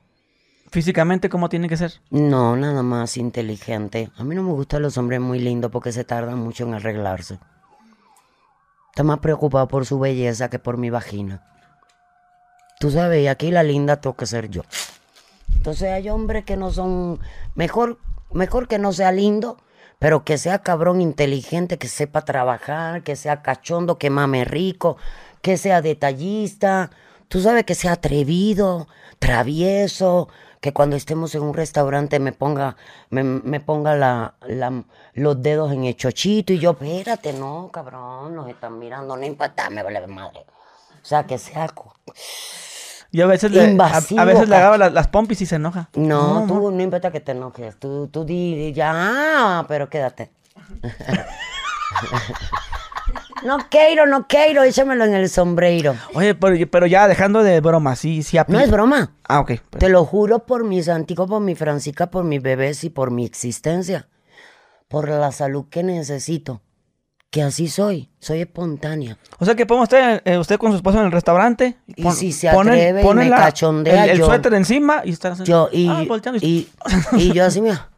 Físicamente, ¿cómo tiene que ser? No, nada más inteligente. A mí no me gustan los hombres muy lindos porque se tardan mucho en arreglarse. Está más preocupado por su belleza que por mi vagina. Tú sabes, y aquí la linda tengo que ser yo. Entonces hay hombres que no son... Mejor, mejor que no sea lindo, pero que sea cabrón inteligente, que sepa trabajar, que sea cachondo, que mame rico, que sea detallista. Tú sabes que sea atrevido, travieso, que cuando estemos en un restaurante me ponga, me, ponga la- los dedos en el chochito y yo, espérate, no, cabrón, nos están mirando, no importa, me vale madre. O sea, que sea... Yo a veces le, a, veces le agarro las, las pompis y se enoja. No, tú no importa que te enojes, tú, tú di, di ya, ah, pero quédate. (laughs) no quiero, no quiero, échamelo en el sombrero. Oye, pero, pero ya dejando de broma, sí, sí No aplica. es broma. Ah, ok. Te lo juro por mis antiguos, por mi Francisca, por mis bebés y por mi existencia. Por la salud que necesito. Que así soy. Soy espontánea. O sea que podemos estar eh, usted con su esposo en el restaurante. Y si se atreve y me la- cachondea, el, el yo- suéter encima y estar así, Yo, y, ah, y- y, (laughs) y yo así, mira.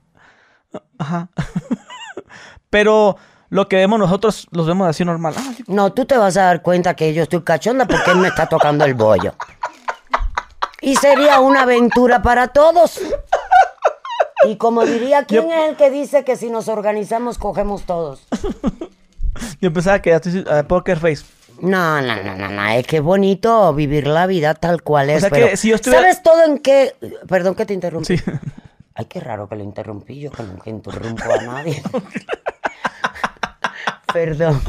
Ajá. (laughs) Pero lo que vemos nosotros los vemos así normal. Ah, sí. No, tú te vas a dar cuenta que yo estoy cachonda porque él me está tocando el bollo. Y sería una aventura para todos. Y como diría, ¿quién es el que dice que si nos organizamos cogemos todos? (laughs) (laughs) Yo pensaba que así, eh, poker face. No, no, no, no, no, es que es bonito vivir la vida tal cual es. sea que si yo estuviera- ¿Sabes todo en qué? Perdón que te interrumpí. Sí. Ay, qué raro que lo interrumpí yo, que nunca interrumpo a nadie. (laughs) (laughs) Perdón.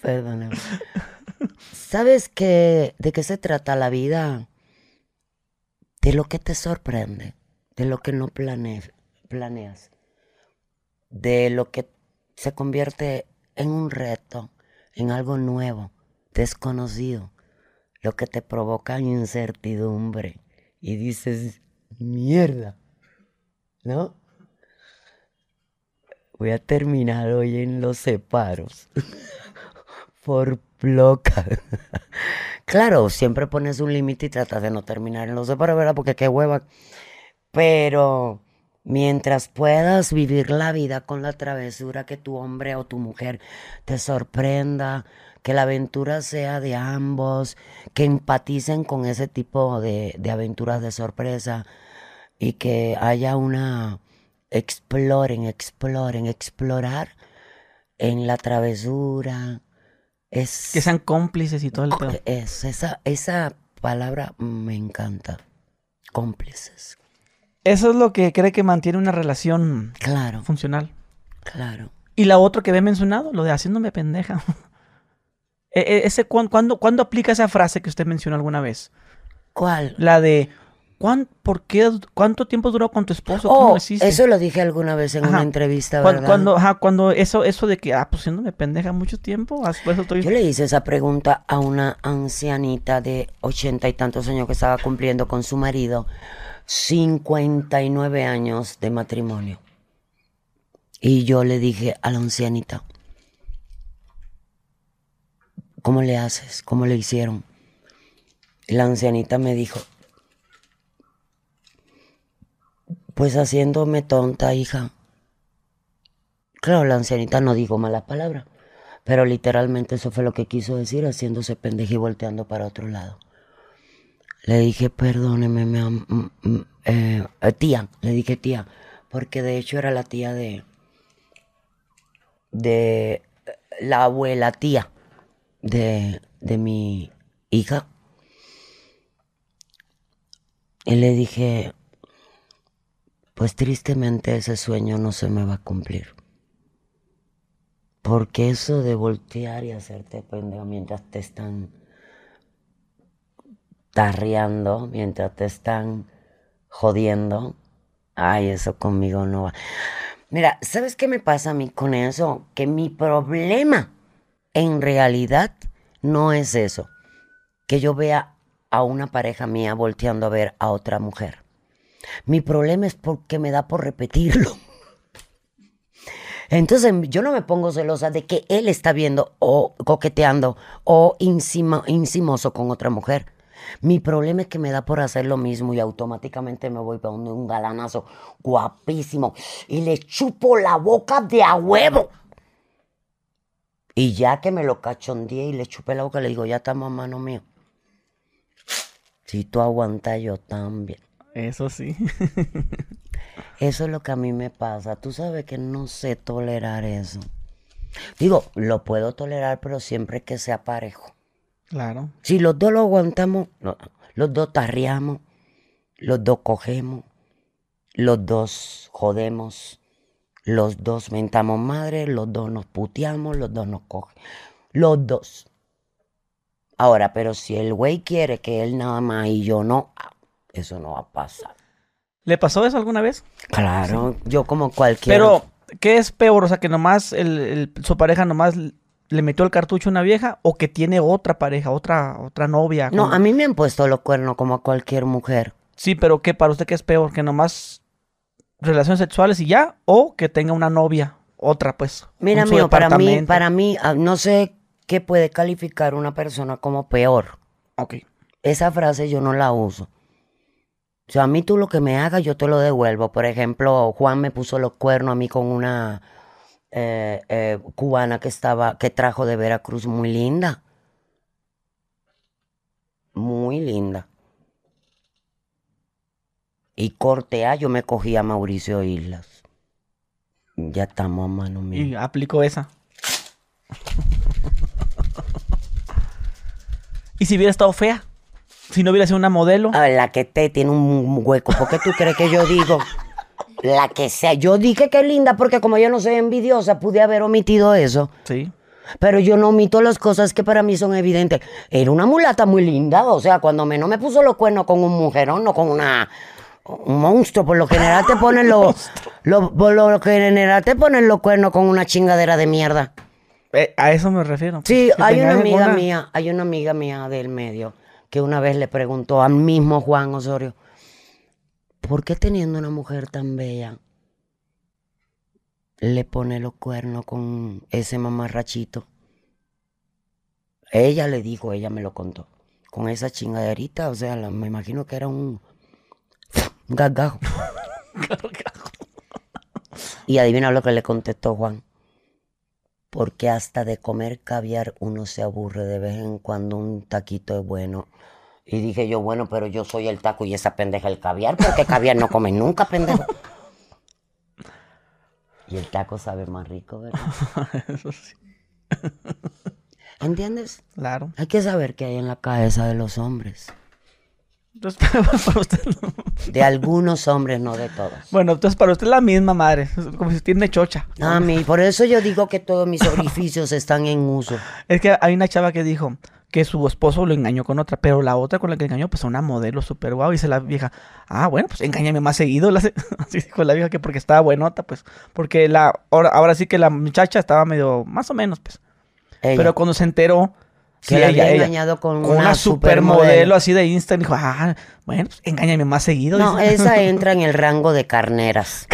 Perdóname. ¿Sabes qué, de qué se trata la vida? De lo que te sorprende, de lo que no plane- planeas, de lo que se convierte en un reto, en algo nuevo, desconocido, lo que te provoca incertidumbre y dices, mierda, ¿no? Voy a terminar hoy en los separos. (laughs) Por loca. (laughs) claro, siempre pones un límite y tratas de no terminar en los separos, ¿verdad? Porque qué hueva. Pero mientras puedas vivir la vida con la travesura que tu hombre o tu mujer te sorprenda, que la aventura sea de ambos, que empaticen con ese tipo de, de aventuras de sorpresa y que haya una exploren, exploren, explorar en la travesura. Es, Que sean cómplices y todo el pedo. es esa, esa palabra me encanta. Cómplices. Eso es lo que cree que mantiene una relación Claro, funcional. claro. Y la otra que había mencionado, lo de haciéndome pendeja. (laughs) E- e- ese, cuán- ¿cuándo, cuándo aplica esa frase que usted mencionó alguna vez? ¿Cuál? La de, ¿cuán, por qué, ¿cuánto tiempo duró con tu esposo? ¿Cómo Oh, lo eso lo dije alguna vez en Ajá. una entrevista, ¿verdad? Cuando, ajá, cuando eso, eso de que, ah, pues haciéndome pendeja mucho tiempo, ah, por eso estoy... Yo le hice esa pregunta a una ancianita de ochenta y tantos años que estaba cumpliendo con su marido 59 años de matrimonio. Y yo le dije a la ancianita, ¿cómo le haces? ¿Cómo le hicieron? La ancianita me dijo, pues haciéndome tonta, hija. Claro, la ancianita no dijo malas palabras, pero literalmente eso fue lo que quiso decir, haciéndose pendeja y volteando para otro lado. Le dije, perdóneme, mi am- mm, mm, eh, eh, tía, le dije tía, porque de hecho era la tía de, de eh, la abuela tía de, de mi hija. Y le dije, pues tristemente ese sueño no se me va a cumplir. Porque eso de voltear y hacerte pendejo mientras te están tarreando, mientras te están jodiendo, ay, eso conmigo no va. Mira, ¿sabes qué me pasa a mí con eso? Que mi problema en realidad no es eso. Que yo vea a una pareja mía volteando a ver a otra mujer. Mi problema es porque me da por repetirlo. Entonces yo no me pongo celosa de que él está viendo o coqueteando o encima, encimoso con otra mujer. Mi problema es que me da por hacer lo mismo y automáticamente me voy para un galanazo guapísimo y le chupo la boca de a huevo. Y ya que me lo cachondeé y le chupé la boca, le digo, ya estamos a mano mío. Si tú aguantas, yo también. Eso sí. Eso es lo que a mí me pasa. Tú sabes que no sé tolerar eso. Digo, lo puedo tolerar, pero siempre que sea parejo. Claro. Si los dos lo aguantamos, los dos tarriamos, los dos cogemos, los dos jodemos, los dos mentamos madre, los dos nos puteamos, los dos nos cogen. Los dos. Ahora, pero si el güey quiere que él nada más y yo no, ah, eso no va a pasar. ¿Le pasó eso alguna vez? Claro, yo como cualquiera. Pero, ¿qué es peor? O sea, que nomás el, el- su pareja nomás le metió el cartucho a una vieja o que tiene otra pareja, otra, otra novia. No, a mí me han puesto los cuernos como a cualquier mujer. Sí, pero ¿qué para usted qué es peor? ¿Que nomás relaciones sexuales y ya? ¿O que tenga una novia? Otra, pues. Mira, mío, para mí, para mí, ah, no sé qué puede calificar una persona como peor. Ok. Esa frase yo no la uso. O sea, a mí tú lo que me hagas, yo te lo devuelvo. Por ejemplo, Juan me puso los cuernos a mí con una eh, eh, cubana que estaba, que trajo de Veracruz, muy linda. Muy linda. Y corte A, yo me cogí a Mauricio Islas. Ya estamos a mano mía. Y aplicó esa. (laughs) ¿Y si hubiera estado fea? Si no hubiera sido una modelo. A ver, la que te tiene un hueco. ¿Por qué tú crees que yo digo? La que sea. Yo dije que es linda porque como yo no soy envidiosa, pude haber omitido eso. Sí. Pero yo no omito las cosas que para mí son evidentes. Era una mulata muy linda, o sea, cuando me no me puso los cuernos con un mujerón, no con una un monstruo, por lo general te ponen los, (laughs) lo- por lo general te ponen los cuernos con una chingadera de mierda. Eh, a eso me refiero. Sí, Que hay una amiga alguna- mía, hay una amiga mía del medio que una vez le preguntó al mismo Juan Osorio, ¿por qué teniendo una mujer tan bella le pone los cuernos con ese mamarrachito? Ella le dijo, ella me lo contó, con esa chingaderita, o sea, la- me imagino que era un (laughs) un (laughs) gargajo. y adivina lo que le contestó Juan porque hasta de comer caviar uno se aburre de vez en cuando un taquito es bueno. Y dije yo, bueno, pero yo soy el taco y esa pendeja el caviar, porque caviar no comen nunca, pendejo. (laughs) Y el taco sabe más rico, ¿verdad? (laughs) Eso sí, ¿Entiendes? claro. Hay que saber qué hay en la cabeza de los hombres. Entonces, (laughs) para usted, De algunos hombres, no de todos. bueno, entonces para usted es la misma madre. Como si tiene chocha. A mí, por eso yo digo que todos mis orificios están en uso. Es que hay una chava que dijo que su esposo lo engañó con otra, pero la otra con la que engañó, pues una modelo súper guau. Y dice la vieja, ah, bueno, pues engáñame más seguido. (laughs) Así dijo la vieja que porque estaba buenota, pues. Porque la ahora, ahora sí que la muchacha estaba medio, más o menos, pues. Ella, Pero cuando se enteró, que sí, la había ella, engañado con, con una supermodelo así de Insta, dijo, ah, bueno, pues engáñame más seguido. No, dice. esa (laughs) entra en el rango de carneras.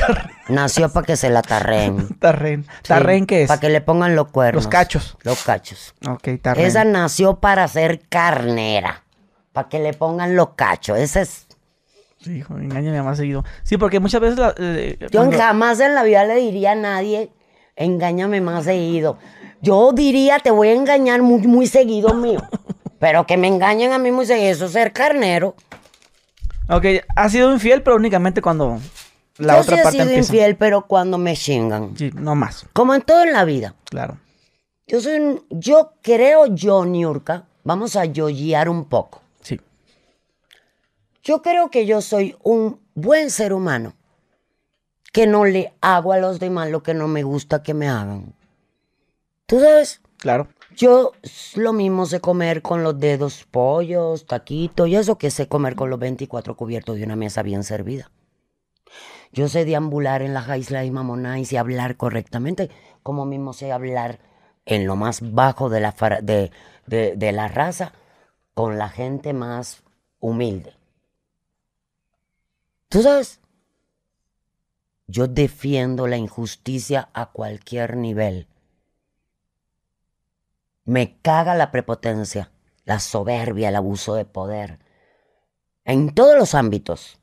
Nació para que se la tarreen. (laughs) Tarren. ¿Tarren qué es? Para que le pongan los cuernos. Los cachos. Los cachos. Ok, tarren. Esa nació para ser carnera. Para que le pongan los cachos. Esa es. Sí, hijo, engáñame más seguido. Sí, porque muchas veces... la- eh, Yo cuando- jamás en la vida le diría a nadie, engáñame más seguido. Yo diría, te voy a engañar muy, muy seguido mío. Pero que me engañen a mí muy seguido, eso es ser carnero. Ok, ha sido infiel, pero únicamente cuando la Yo otra sí he parte sido empieza. infiel, pero cuando me chingan. Sí, no más, Como en todo en la vida. claro. Yo soy un- yo creo yo, Niurka, vamos a yoyear un poco. Sí. Yo creo que yo soy un buen ser humano que no le hago a los demás lo que no me gusta que me hagan. Tú sabes, Claro. yo lo mismo sé comer con los dedos pollos, taquitos y eso que sé comer con los 24 cubiertos de una mesa bien servida. Yo sé deambular en las islas y mamonáis y hablar correctamente, como mismo sé hablar en lo más bajo de la, de- de la raza con la gente más humilde. ¿Tú sabes? Yo defiendo la injusticia a cualquier nivel. Me caga la prepotencia, la soberbia, el abuso de poder. En todos los ámbitos.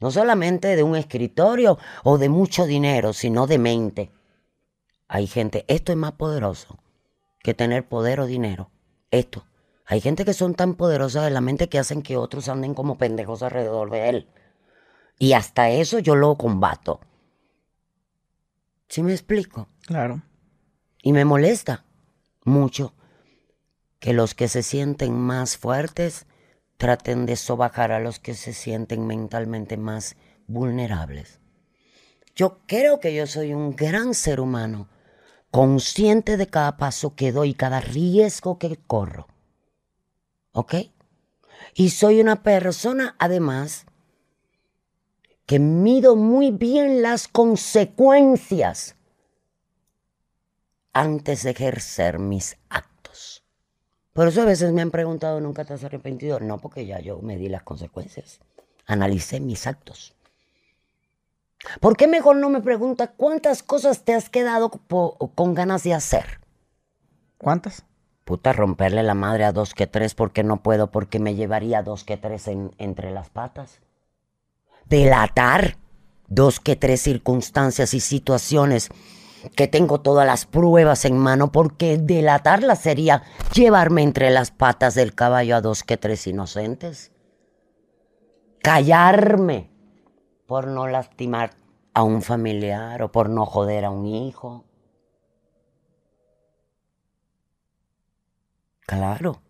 No solamente de un escritorio o de mucho dinero, sino de mente. Hay gente, esto es más poderoso que tener poder o dinero. Esto. Hay gente que son tan poderosas de la mente que hacen que otros anden como pendejos alrededor de él. Y hasta eso yo lo combato. ¿Sí me explico? Claro. Y me molesta mucho que los que se sienten más fuertes traten de sobajar a los que se sienten mentalmente más vulnerables. Yo creo que yo soy un gran ser humano, consciente de cada paso que doy, cada riesgo que corro. ¿Ok? Y soy una persona, además, que mido muy bien las consecuencias antes de ejercer mis actos. Por eso a veces me han preguntado, ¿nunca te has arrepentido? No, porque ya yo me di las consecuencias. Analicé mis actos. ¿Por qué mejor no me pregunta cuántas cosas te has quedado con ganas de hacer? ¿Cuántas? Puta, romperle la madre a dos que tres porque no puedo, porque me llevaría dos que tres en- entre las patas. Delatar dos que tres circunstancias y situaciones que tengo todas las pruebas en mano, porque delatarlas sería llevarme entre las patas del caballo a dos que tres inocentes. Callarme por no lastimar a un familiar o por no joder a un hijo. Claro.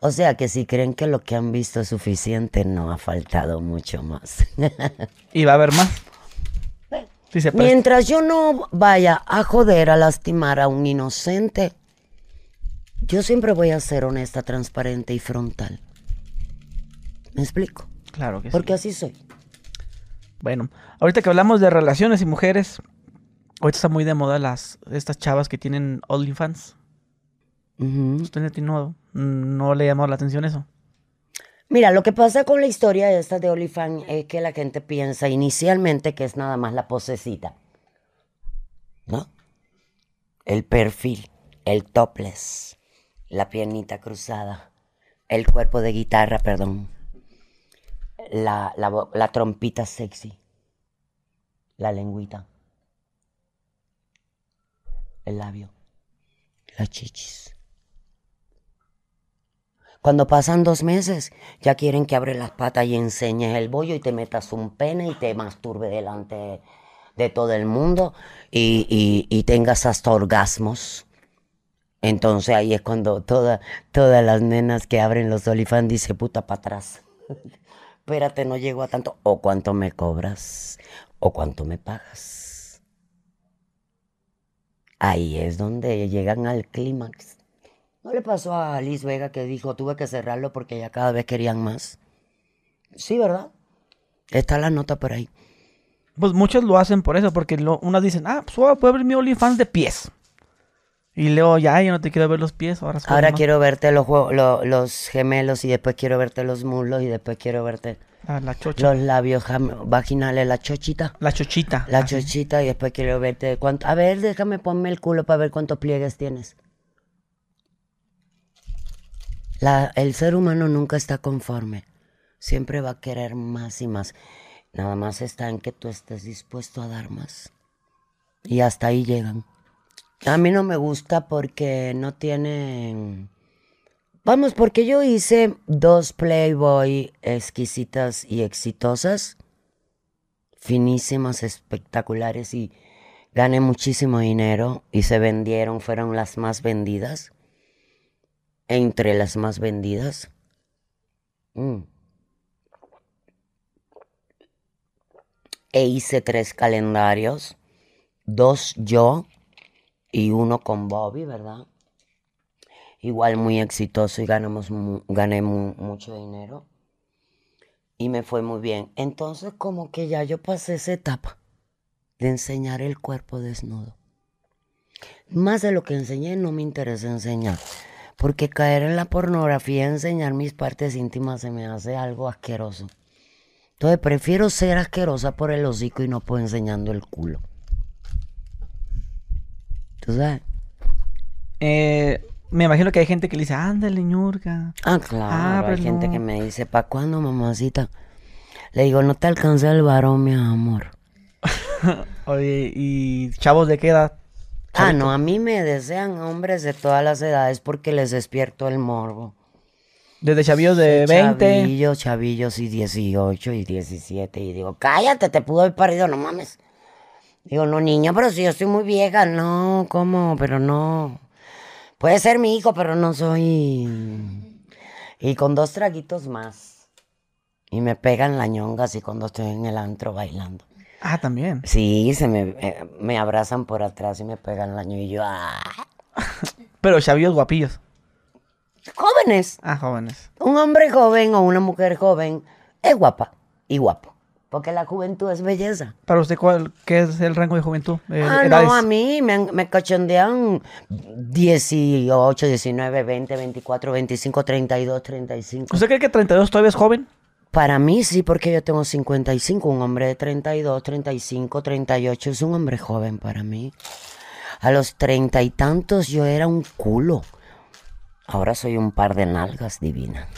O sea que si creen que lo que han visto es suficiente, no ha faltado mucho más. (laughs) ¿Y va a haber más? Sí se presta. Mientras yo no vaya a joder, a lastimar a un inocente, yo siempre voy a ser honesta, transparente y frontal. ¿Me explico? Claro que sí. Porque así soy. Bueno, ahorita que hablamos de relaciones y mujeres, ahorita está muy de moda las estas chavas que tienen OnlyFans. Ujú. ¿Usted no, no le llamó la atención eso? Mira, lo que pasa con la historia esta de Olifan es que la gente piensa inicialmente que es nada más la posecita. ¿No? El perfil, el topless, la piernita cruzada, el cuerpo de guitarra, perdón, la, la, la trompita sexy, la lengüita, el labio, las chichis. Cuando pasan dos meses, ya quieren que abre las patas y enseñes el bollo y te metas un pene y te masturbe delante de todo el mundo y, y- y tengas hasta orgasmos. Entonces ahí es cuando toda- todas las nenas que abren los olifán dicen puta para atrás. (laughs) Espérate, no llego a tanto. O cuánto me cobras. O cuánto me pagas. Ahí es donde llegan al clímax. ¿No le pasó a Liz Vega que dijo, tuve que cerrarlo porque ya cada vez querían más? Sí, ¿verdad? Está la nota por ahí. Pues muchos lo hacen por eso, porque lo, unas dicen, ah, pues puedo abrir mi OnlyFans de pies. Y luego, ya, yo no te quiero ver los pies, ahora Ahora quiero verte los, lo- los gemelos y después quiero verte los muslos y después quiero verte La, la chocha. los labios vaginales, la chochita. La chochita. La así. chochita y después quiero verte cuánto... A ver, déjame ponme el culo para ver cuántos pliegues tienes. El ser humano nunca está conforme. Siempre va a querer más y más. Nada más está en que tú estés dispuesto a dar más. Y hasta ahí llegan. A mí no me gusta porque no tienen... Vamos, porque yo hice dos Playboy exquisitas y exitosas finísimas, espectaculares y gané muchísimo dinero y se vendieron, fueron las más vendidas, entre las más vendidas. Mm. E hice tres calendarios, dos yo y uno con Bobby, ¿verdad? Igual muy exitoso y ganamos, gané mu- mucho dinero y me fue muy bien. Entonces como que ya yo pasé esa etapa de enseñar el cuerpo desnudo. Más de lo que enseñé no me interesa enseñar, porque caer en la pornografía, enseñar mis partes íntimas se me hace algo asqueroso. Entonces prefiero ser asquerosa por el hocico y no por enseñando el culo. ¿Tú sabes? Eh, me imagino que hay gente que le dice, ándale, ñurga. Ah, claro, hay gente no. que me dice, ¿para cuándo, mamacita? Le digo, no te alcanza el varón, mi amor. (laughs) Oye, ¿y chavos de qué edad? Ah, no, a mí me desean hombres de todas las edades porque les despierto el morbo. Desde chavillos de 20. Chavillos, chavillos y 18 y 17. Y digo, cállate, te pudo haber parido, no mames. Digo, no, niño, pero si yo estoy muy vieja, no, ¿cómo? Pero no. Puede ser mi hijo, pero no soy. Y con dos traguitos más. Y me pegan la ñonga así cuando estoy en el antro bailando. Ah, también. Sí, se me, eh, me abrazan por atrás y me pegan la ñonga y yo, ¡ah! Pero chavillos guapillos. Jóvenes. Ah, jóvenes. Un hombre joven o una mujer joven es guapa y guapo. Porque la juventud es belleza. ¿Para usted cuál, qué es el rango de juventud? Eh, ah, edades. no, a mí me, me cachondean 18, 19, 20, 24, 25, 32, 35. ¿Usted cree que 32 todavía es joven? Para mí sí, porque yo tengo 55. Un hombre de 32, 35, 38 es un hombre joven para mí. A los treinta y tantos yo era un culo. Ahora soy un par de nalgas divina.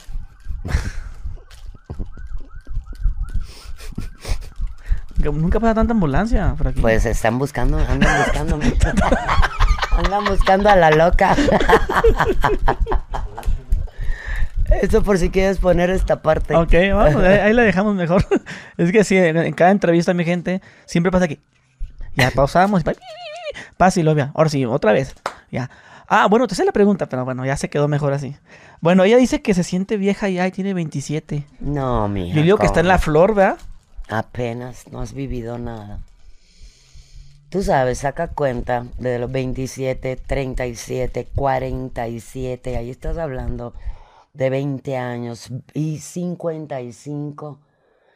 Nunca pasa tanta ambulancia por aquí. Pues están buscando, andan buscando. (laughs) andan buscando a la loca. (laughs) Eso por si quieres poner esta parte. Ok, vamos, ahí, ahí la dejamos mejor. (laughs) es que sí, en, en cada entrevista, mi gente, siempre pasa que ya pausamos y pa- pasa y lo vea. Ahora sí, otra vez. Ya. Ah, bueno, te sé la pregunta, pero bueno, ya se quedó mejor así. Bueno, ella dice que se siente vieja ya y tiene 27. No, mija. Yo digo que está en la flor, ¿verdad? Apenas no has vivido nada. Tú sabes, saca cuenta de los 27, 37, 47, ahí estás hablando de 20 años y 55.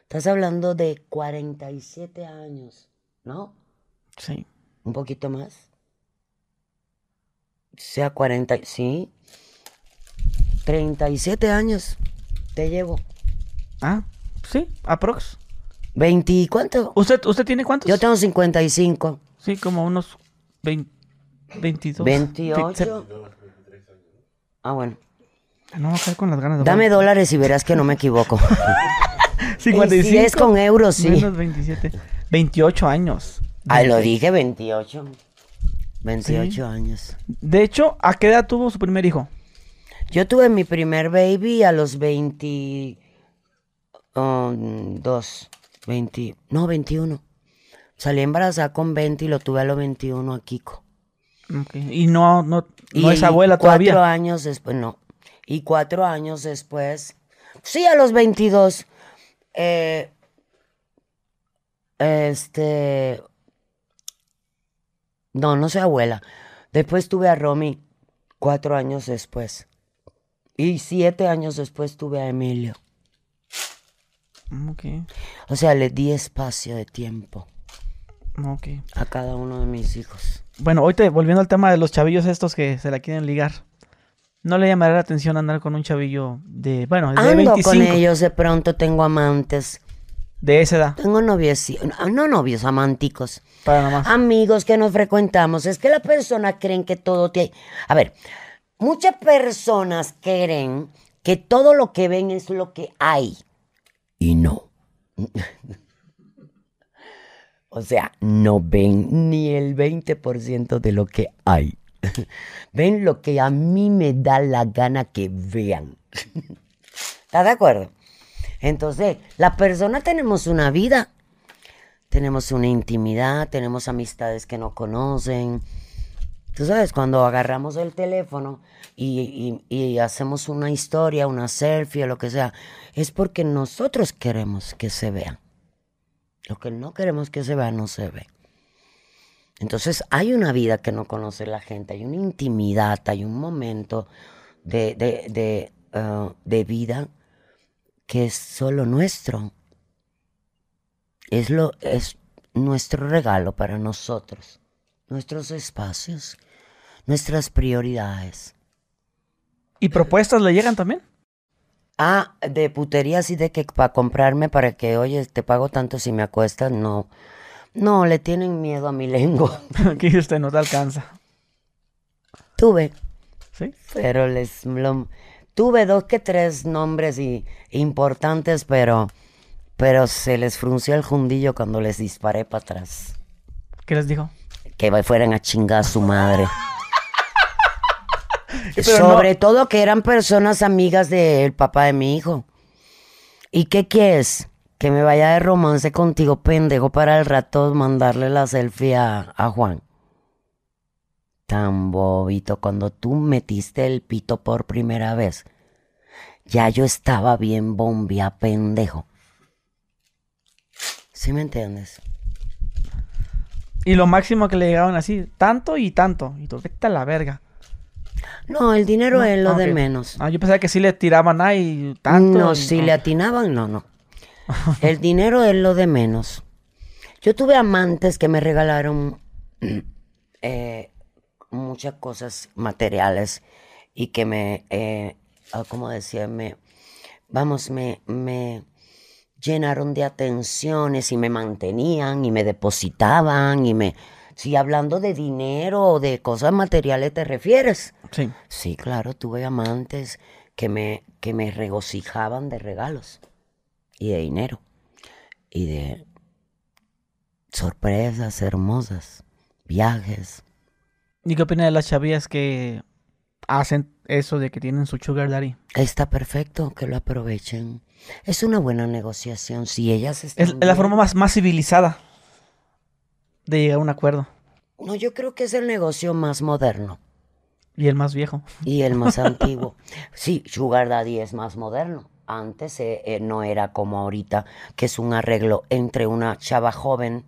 Estás hablando de 47 años, ¿no? Sí. Un poquito más. Sea 40, sí. 37 años te llevo. Ah, sí, aprox. ¿20 y cuánto? ¿Usted, ¿Usted tiene cuántos? Yo tengo 55. Sí, como unos 20, 22. 28. Ah, bueno. No, acá con las ganas de Dame dólares y verás que no me equivoco. (laughs) 55. Y si es con euros, sí. Menos 27. 28 años. Ah, lo dije 28. 28 años. De hecho, ¿a qué edad tuvo su primer hijo? Yo tuve mi primer baby a los 22. 20. No, 21. Salí embarazada con 20 y lo tuve a los 21 a Kiko. Ok. Y no, no, no y es abuela cuatro todavía. años después, no. Y cuatro años después, sí, a los 22, eh, este, no, no soy abuela. Después tuve a Romy cuatro años después. Y siete años después tuve a Emilio. Mm, Ok, O sea, le di espacio de tiempo ok. a cada uno de mis hijos. Bueno, ahorita volviendo al tema de los chavillos estos que se la quieren ligar. ¿No le llamará la atención andar con un chavillo de, bueno, de Ando 25? con ellos, de pronto tengo amantes. De esa edad, Tengo novios, no novios, amánticos. para nada más. Amigos que nos frecuentamos. Es que las personas creen que todo te... A ver, muchas personas creen que todo lo que ven es lo que hay. Y no. (laughs) o sea, no ven ni el 20% de lo que hay. (laughs) ven lo que a mí me da la gana que vean. (laughs) ¿Estás de acuerdo? Entonces, las personas tenemos una vida, tenemos una intimidad, tenemos amistades que no conocen. Tú sabes, cuando agarramos el teléfono y, hacemos una historia, una selfie o lo que sea, es porque nosotros queremos que se vean. Lo que no queremos que se vea no se ve. Entonces hay una vida que no conoce la gente, hay una intimidad, hay un momento de, de, de, ah, de vida que es solo nuestro. Es, lo, es nuestro regalo para nosotros, nuestros espacios, nuestras prioridades. ¿Y propuestas le llegan también? Ah, de putería así de que para comprarme para que, oye, te pago tanto si me acuestas, no. No, le tienen miedo a mi lengua. (laughs) que usted no te alcanza. Tuve, ¿Sí? pero les lo- tuve dos que tres nombres y, importantes, pero pero se les frunció el jundillo cuando les disparé para atrás. ¿Qué les dijo? Que fueran a chingar a su madre. (laughs) Sobre todo que eran personas amigas del papá de mi hijo. ¿Y qué quieres? Que me vaya de romance contigo, pendejo, para el rato mandarle la selfie a, a Juan. Tan bobito, cuando tú metiste el pito por primera vez, ya yo estaba bien bombia, pendejo. ¿Sí me entiendes? Y lo máximo que le llegaban así, tanto y tanto. Y tú, vete a la verga. No, el dinero es lo Ah, de menos. Ah, yo pensaba que sí le tiraban ahí tanto. No, y- si le atinaban, no, no. El dinero es lo de menos. Yo tuve amantes que me regalaron eh, muchas cosas materiales y que me, eh, ah, ¿cómo decía? Me, vamos, me, me llenaron de atenciones y me mantenían y me depositaban y me... Si hablando de dinero o de cosas materiales te refieres. Sí. Sí, claro, tuve amantes que me, que me regocijaban de regalos y de dinero y de sorpresas hermosas, viajes. ¿Y qué opina de las chavillas que hacen eso de que tienen su sugar daddy? Está perfecto que lo aprovechen. Es una buena negociación. Si ellas están Es, la forma más, más civilizada de llegar a un acuerdo. No, yo creo que es el negocio más moderno Y el más viejo. y el más (laughs) antiguo. Sí, Sugar Daddy es más moderno. Antes eh, eh, no era como ahorita, que es un arreglo entre una chava joven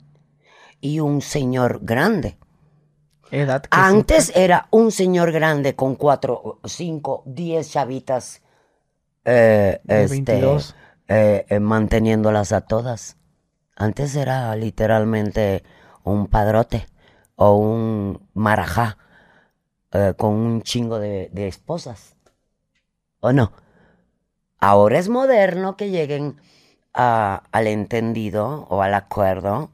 y un señor grande. Edad que Antes era un señor grande con cuatro, cinco, diez chavitas eh, este, 22. manteniéndolas a todas. Antes era literalmente un padrote o un marajá con un chingo de, de esposas. ¿O no? Ahora es moderno que lleguen a- al entendido o al acuerdo.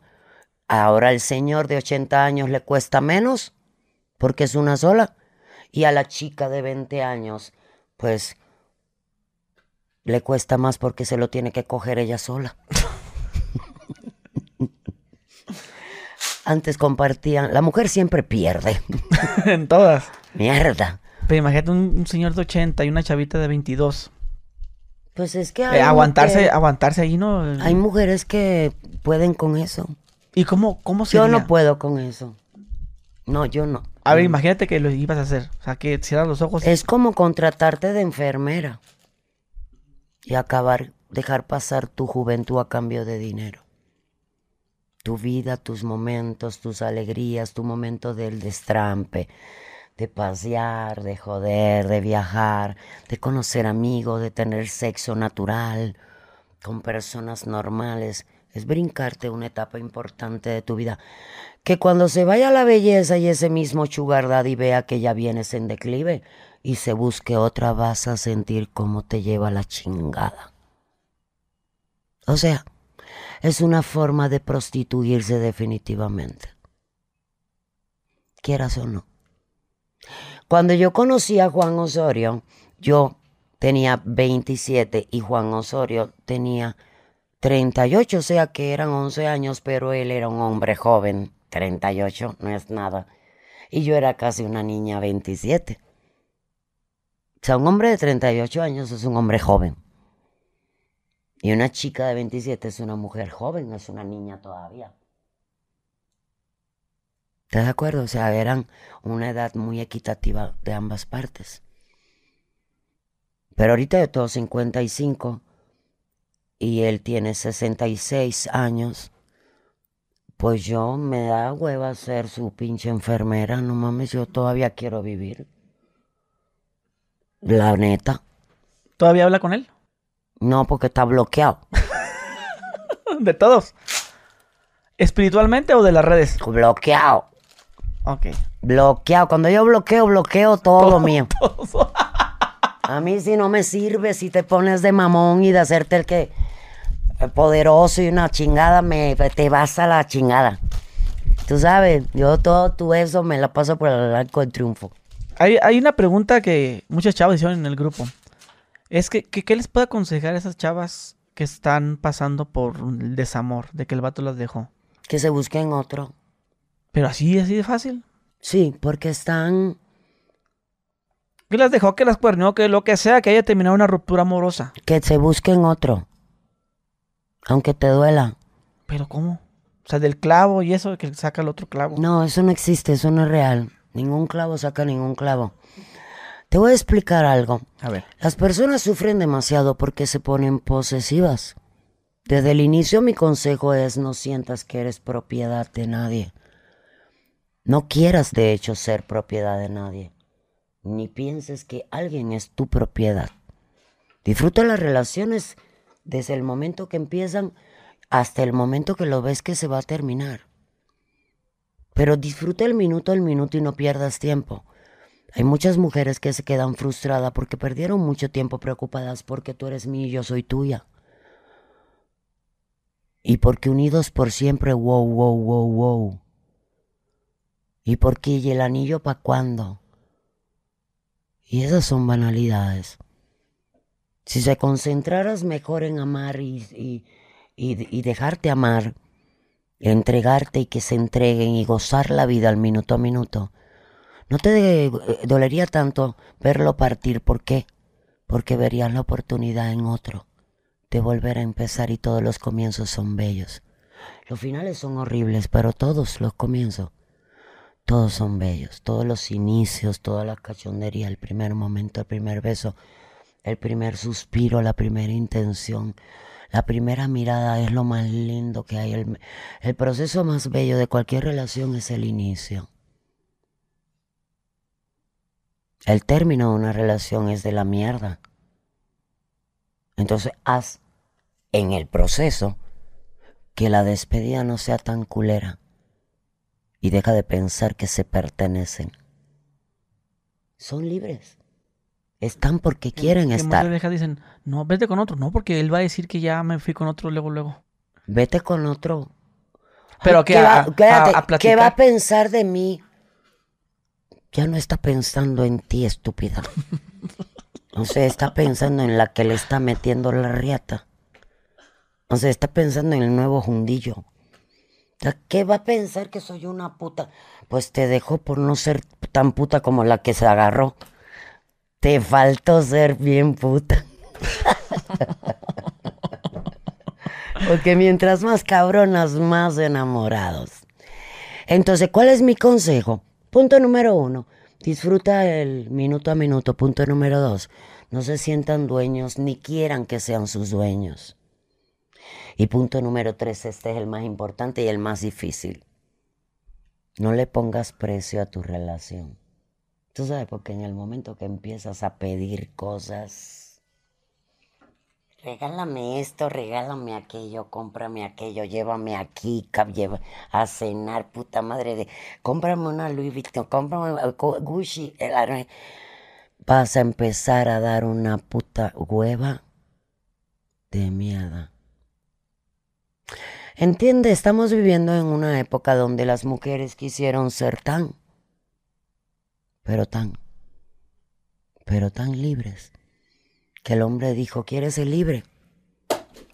Ahora al señor de 80 años le cuesta menos porque es una sola. Y a la chica de 20 años, pues le cuesta más porque se lo tiene que coger ella sola. Antes compartían, la mujer siempre pierde. (laughs) en todas. Mierda. Pero imagínate un, un señor de 80 y una chavita de 22. Pues es que Eh, aguantarse, aguantarse ahí, ¿no? hay mujeres que pueden con eso. ¿Y cómo, cómo Yo sería? no puedo con eso. No, yo no. A ver, imagínate que lo ibas a hacer. O sea, que cierras los ojos. Es como contratarte de enfermera y acabar, dejar pasar tu juventud a cambio de dinero. Tu vida, tus momentos, tus alegrías, tu momento del destrampe, de pasear, de joder, de viajar, de conocer amigos, de tener sexo natural con personas normales. Es brincarte una etapa importante de tu vida. Que cuando se vaya la belleza y ese mismo sugar daddy vea que ya vienes en declive y se busque otra, vas a sentir cómo te lleva la chingada. O sea, es una forma de prostituirse definitivamente. Quieras o no. Cuando yo conocí a Juan Osorio, yo tenía 27 y Juan Osorio tenía 38, o sea que eran 11 años, pero él era un hombre joven. 38 no es nada. Y yo era casi una niña 27. O sea, un hombre de 38 años es un hombre joven. Y una chica de 27 es una mujer joven, es una niña todavía. ¿Estás de acuerdo? O sea, eran una edad muy equitativa de ambas partes. Pero ahorita yo tengo 55 y él tiene 66 años. Pues yo me da hueva ser su pinche enfermera. No mames, yo todavía quiero vivir. La neta. ¿Todavía habla con él? No, porque está bloqueado. (laughs) De todos. ¿Espiritualmente o de las redes? Bloqueado. Ok. Bloqueado. Cuando yo bloqueo, bloqueo todo lo (laughs) mío. (laughs) A mí si no me sirve, si te pones de mamón y de hacerte el que el poderoso y una chingada, me te vas a la chingada. Tú sabes, yo todo tu eso me la paso por el arco del triunfo. Hay, hay una pregunta que muchas chavas hicieron en el grupo. Es que, que- ¿qué les puede aconsejar a esas chavas que están pasando por el desamor, de que el vato las dejó? Que se busquen otro. Pero así, así de fácil. Sí, porque están, Que las dejó, que las cuernió, que lo que sea, que haya terminado una ruptura amorosa. que se busquen otro. Aunque te duela. Pero ¿cómo? O sea, del clavo y eso, que saca el otro clavo. No, eso no existe, eso no es real. Ningún clavo saca ningún clavo. Te voy a explicar algo. A ver. Las personas sufren demasiado porque se ponen posesivas. Desde el inicio mi consejo es no sientas que eres propiedad de nadie. No quieras de hecho ser propiedad de nadie. Ni pienses que alguien es tu propiedad. Disfruta las relaciones desde el momento que empiezan hasta el momento que lo ves que se va a terminar. Pero disfruta el minuto al minuto y no pierdas tiempo. Hay muchas mujeres que se quedan frustradas porque perdieron mucho tiempo preocupadas porque tú eres mío y yo soy tuya. Y porque unidos por siempre, wow, wow, wow, wow. Y porque y el anillo para cuándo. Y esas son banalidades. Si se concentraras mejor en amar y, y, y, dejarte amar, entregarte y que se entreguen y gozar la vida al minuto a minuto, no te eh, dolería tanto verlo partir. ¿Por qué? Porque verías la oportunidad en otro de volver a empezar y todos los comienzos son bellos. Los finales son horribles, pero todos los comienzos, todos son bellos. Todos los inicios, toda la cachondería, el primer momento, el primer beso, el primer suspiro, la primera intención, La primera mirada es lo más lindo que hay. El, el proceso más bello de cualquier relación es el inicio. El término de una relación es de la mierda. Entonces haz en el proceso que la despedida no sea tan culera y deja de pensar que se pertenecen. Son libres. Están porque quieren Que estar. dicen, no, vete con otro. No, porque él va a decir que ya me fui con otro luego, luego. Vete con otro. Pero Ay, que ¿qué va, a- ¿Qué va a pensar de mí? Ya no está pensando en ti, estúpida. O sea, está pensando en la que le está metiendo la riata. O sea, está pensando en el nuevo jundillo. ¿Qué va a pensar que soy una puta? Pues te dejó por no ser tan puta como la que se agarró. Te faltó ser bien puta. (laughs) Porque mientras más cabronas, más enamorados. Entonces, ¿cuál es mi consejo? Punto número uno, disfruta el minuto a minuto. Punto número dos, no se sientan dueños ni quieran que sean sus dueños. Y punto número tres, este es el más importante y el más difícil. No le pongas precio a tu relación. Tú sabes, porque en el momento que empiezas a pedir cosas, regálame esto, regálame aquello, cómprame aquello, llévame aquí, lleva a cenar, puta madre de, cómprame una Louis Vuitton, cómprame eh, Gucci, el arre- vas a empezar a dar una puta hueva de mierda. Entiende, estamos viviendo en una época donde las mujeres quisieron ser tan, pero tan, pero tan libres, que el hombre dijo, ¿quieres ser libre?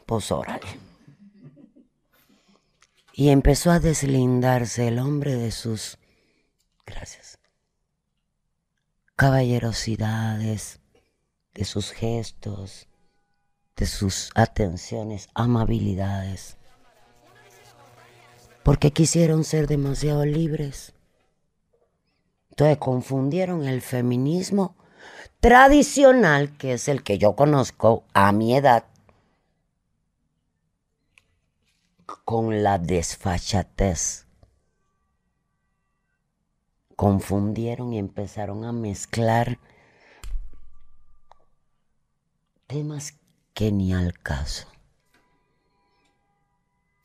Pues órale. Y empezó a deslindarse el hombre de sus, gracias, caballerosidades, de sus gestos, de sus atenciones, amabilidades porque quisieron ser demasiado libres. Entonces confundieron el feminismo tradicional, que es el que yo conozco a mi edad, con la desfachatez. Confundieron y empezaron a mezclar temas que ni al caso.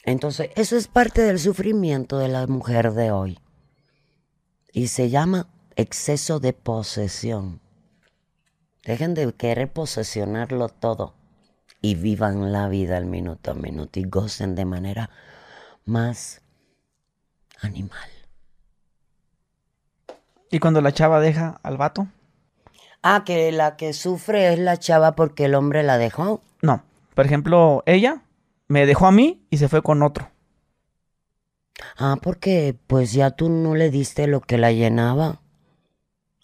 Entonces, eso es parte del sufrimiento de la mujer de hoy. Y se llama exceso de posesión. Dejen de querer posesionarlo todo y vivan la vida al minuto a minuto y gocen de manera más animal. Y cuando la chava deja al vato, Ah, que la que sufre es la chava porque el hombre la dejó. no. Por ejemplo, ella me dejó a mí y se fue con otro. Ah, porque pues ya tú no le diste lo que la llenaba.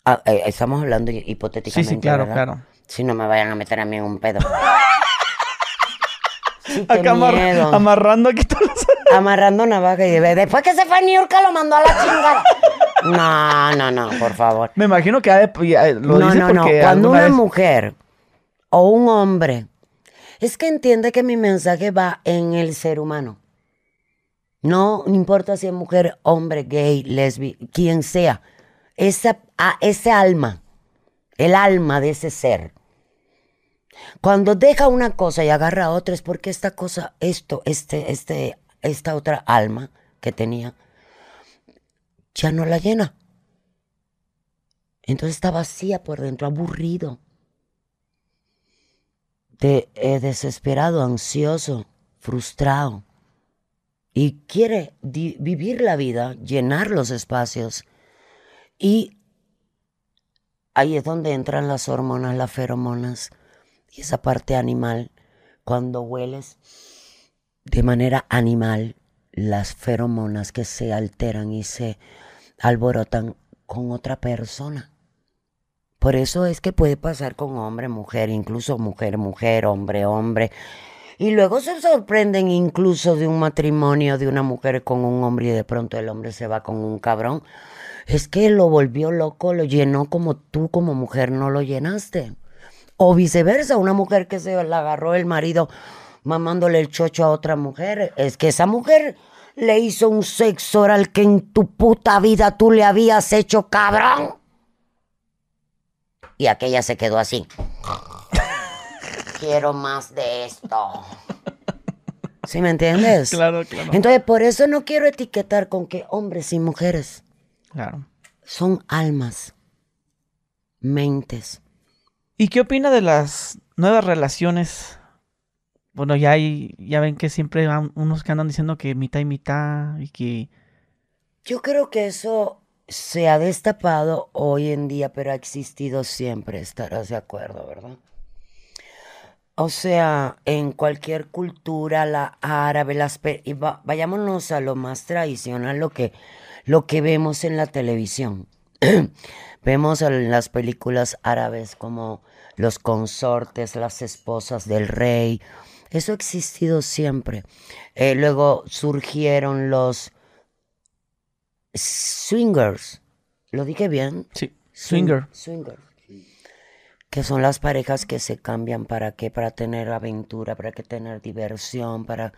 Ah, eh, estamos hablando hi- Sí, hipotéticamente. sí, claro, ¿verdad? claro. Si no me vayan a meter a mí en un pedo. (laughs) Sí, qué Acá amar- miedo. amarrando aquí todos los... Amarrando navaja y de- después que se fue a New York lo mandó a la chingada. No, no, no, por favor. Me imagino que eh, lo no, dice no, no. porque Cuando una vez- mujer o un hombre, es que entiende que mi mensaje va en el ser humano. No importa si es mujer, hombre, gay, lesbi, quien sea. Esa, a- ese alma, el alma de ese ser. Cuando deja una cosa y agarra otra es porque esta cosa, esto, este, este, esta otra alma que tenía, ya no la llena. Entonces está vacía por dentro, aburrido, de, desesperado, ansioso, frustrado. Y quiere vivir la vida, llenar los espacios. Y ahí es donde entran las hormonas, las feromonas y esa parte animal. Cuando hueles de manera animal las feromonas que se alteran y se alborotan con otra persona. Por eso es que puede pasar con hombre, mujer, incluso mujer, mujer, hombre, hombre. Y luego se sorprenden incluso de un matrimonio de una mujer con un hombre y de pronto el hombre se va con un cabrón. Es que lo volvió loco, lo llenó como tú como mujer no lo llenaste. O viceversa, una mujer que se la agarró el marido mamándole el chocho a otra mujer. Es que esa mujer le hizo un sexo oral que en tu puta vida tú le habías hecho, cabrón. Y aquella se quedó así. Quiero más de esto. ¿Sí me entiendes? Claro, claro. Entonces, por eso no quiero etiquetar con que hombres y mujeres Claro. son almas, mentes. ¿Y qué opina de las nuevas relaciones? Bueno, ya hay, ya ven que siempre hay unos que andan diciendo que mitad y mitad y que Yo creo que eso se ha destapado hoy en día, pero ha existido siempre, estarás de acuerdo, ¿verdad? O sea, en cualquier cultura, la árabe, las y va- vayámonos a lo más tradicional, lo que, lo que vemos en la televisión. (clears throat) vemos en las películas árabes como los consortes, las esposas del rey. Eso ha existido siempre. Eh, luego surgieron los swingers. ¿Lo dije bien? sí, Swing- swinger. Swingers. Que son las parejas que se cambian para qué, para tener aventura, para que tener diversión, para,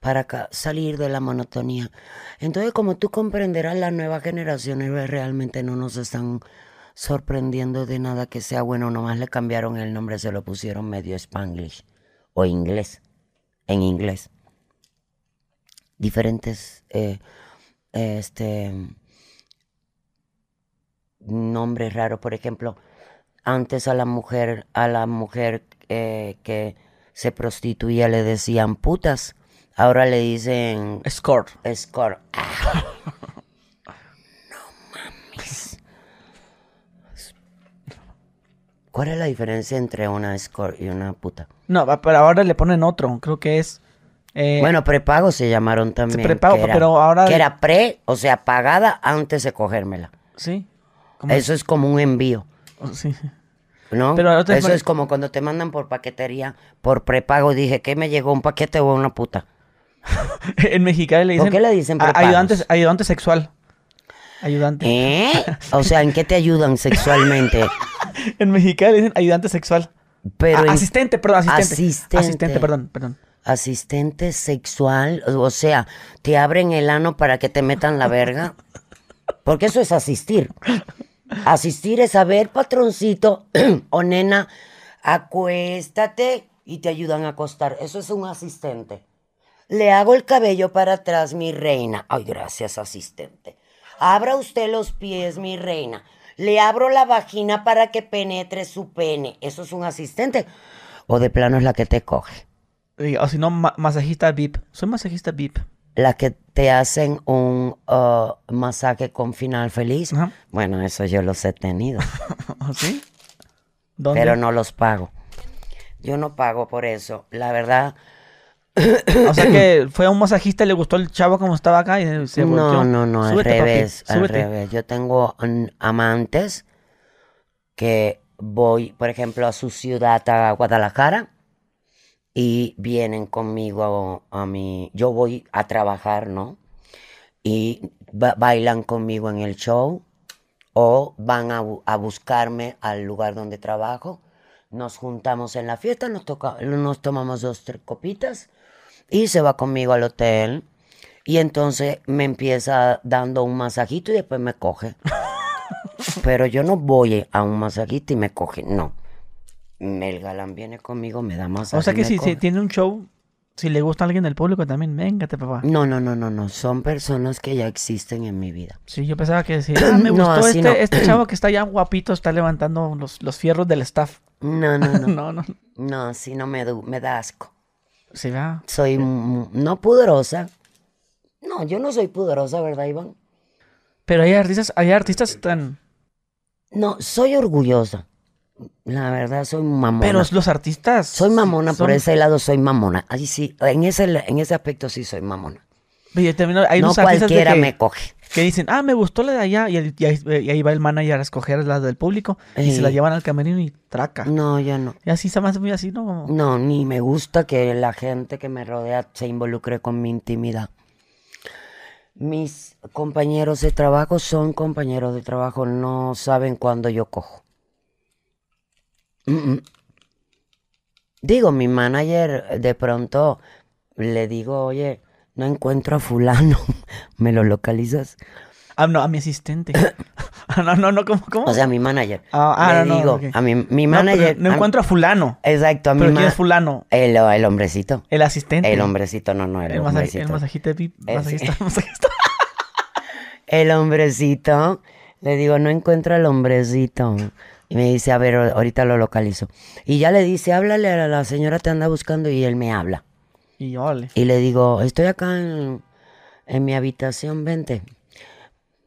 para salir de la monotonía. Entonces, como tú comprenderás, las nuevas generaciones re- realmente no nos están sorprendiendo de nada que sea bueno, nomás le cambiaron el nombre, se lo pusieron medio spanglish o inglés, en inglés. Diferentes, eh, este, nombres raros, por ejemplo, antes a la mujer, a la mujer eh, que se prostituía le decían putas, ahora le dicen Score. escort. Ah. (laughs) No mames. ¿Cuál es la diferencia entre una escort y una puta? No, pero ahora le ponen otro. Creo que es. Eh, Bueno, prepago se llamaron también. prepago, era- pero ahora- Que era pre, o sea, pagada antes de cogérmela. sí. ¿Cómo Eso es como un envío. es? Sí. ¿No? Pero Eso fue- es como cuando te mandan por paquetería, por prepago. Dije, ¿qué me llegó? ¿Un paquete o una puta? (laughs) en Mexicali le ¿Por dicen. qué le dicen prepagos? ayudante, ayudante sexual. Ayudante. ¿Eh? O sea, ¿en qué te ayudan sexualmente? (laughs) En Mexicali le dicen ayudante sexual. Pero Ah, en- asistente, perdón, asistente. Asistente. Asistente, perdón, perdón. Asistente sexual, o sea, te abren el ano para que te metan la verga. Porque eso es asistir. Asistir es saber, patroncito (clears throat) o nena, acuéstate y te ayudan a acostar. Eso es un asistente. Le hago el cabello para atrás, mi reina. Ay, gracias, asistente. Abra usted los pies, mi reina. Le abro la vagina para que penetre su pene. Eso es un asistente. O de plano es la que te coge. O si no, ma- masajista VIP. Soy masajista VIP. La que te hacen un uh, masaje con final feliz. Ajá. Bueno, eso yo los he tenido, (laughs) ¿Sí? ¿Dónde? pero no los pago. Yo no pago por eso. La verdad, O sea que fue a un masajista y le gustó el chavo como estaba acá y se volteó. no, no, no, al papi, revés, al revés. Yo tengo amantes que voy, por ejemplo, a su ciudad, a Guadalajara, y vienen conmigo a, a mi... Yo voy a trabajar, ¿no? Y ba- bailan conmigo en el show, o van a, a buscarme al lugar donde trabajo. Nos juntamos en la fiesta, nos, toca, nos tomamos dos, tres copitas, y se va conmigo al hotel. Y entonces me empieza dando un masajito y después me coge. (laughs) Pero yo no voy a un masajito y me coge, no. El galán viene conmigo, me da masaje. O sea que si, si tiene un show, si le gusta a alguien del público también, véngate, papá. No, no, no, no, no. Son personas que ya existen en mi vida. Sí, yo pensaba que sí. (clears throat) Ah, me No, gustó así este, no. este chavo que (clears throat) está ya guapito, está levantando los, los fierros del staff. No, no, (laughs) no. No, no. no, así no me, du- me da asco. Sí, va. Soy no pudorosa. No, yo no soy pudorosa, ¿verdad, Iván? Pero hay artistas, hay artistas tan... No, soy orgullosa. La verdad, soy mamona. Pero los artistas... Soy mamona, por ese lado soy mamona. Ahí sí, en ese, en ese aspecto sí soy mamona. Oye, también hay no unos cualquiera que, me coge. que dicen, ah, me gustó la de allá, y, el- y ahí, y ahí va el manager a escoger la del público, y se la Ey. llevan al camerino y traca. No, yo no. Y así se me hace muy así, ¿no? No, ni me gusta que la gente que me rodea se involucre con mi intimidad. Mis compañeros de trabajo son compañeros de trabajo, no saben cuándo yo cojo. Mm, mm. Digo, mi manager de pronto le digo, oye, no encuentro a fulano, (laughs) ¿me lo localizas? Ah, no, a mi asistente. Ah, (coughs) no, no, no, ¿cómo? cómo? O sea, mi manager. Ah, ah, le no, no, digo, a mi, mi manager. No, a- encuentro a fulano. Exacto, a mi ¿Pero quién es fulano? el, el hombrecito. El asistente. El hombrecito, no, no, el, El, hombrecito. el masajista. Masajista. (laughs) masajista. El hombrecito. Le digo, no encuentro al hombrecito. Y me dice, a ver, ahorita lo localizo. Y ya le dice, háblale a la señora, te anda buscando. Y él me habla. Y yo. Y le digo, estoy acá en, en mi habitación, vente.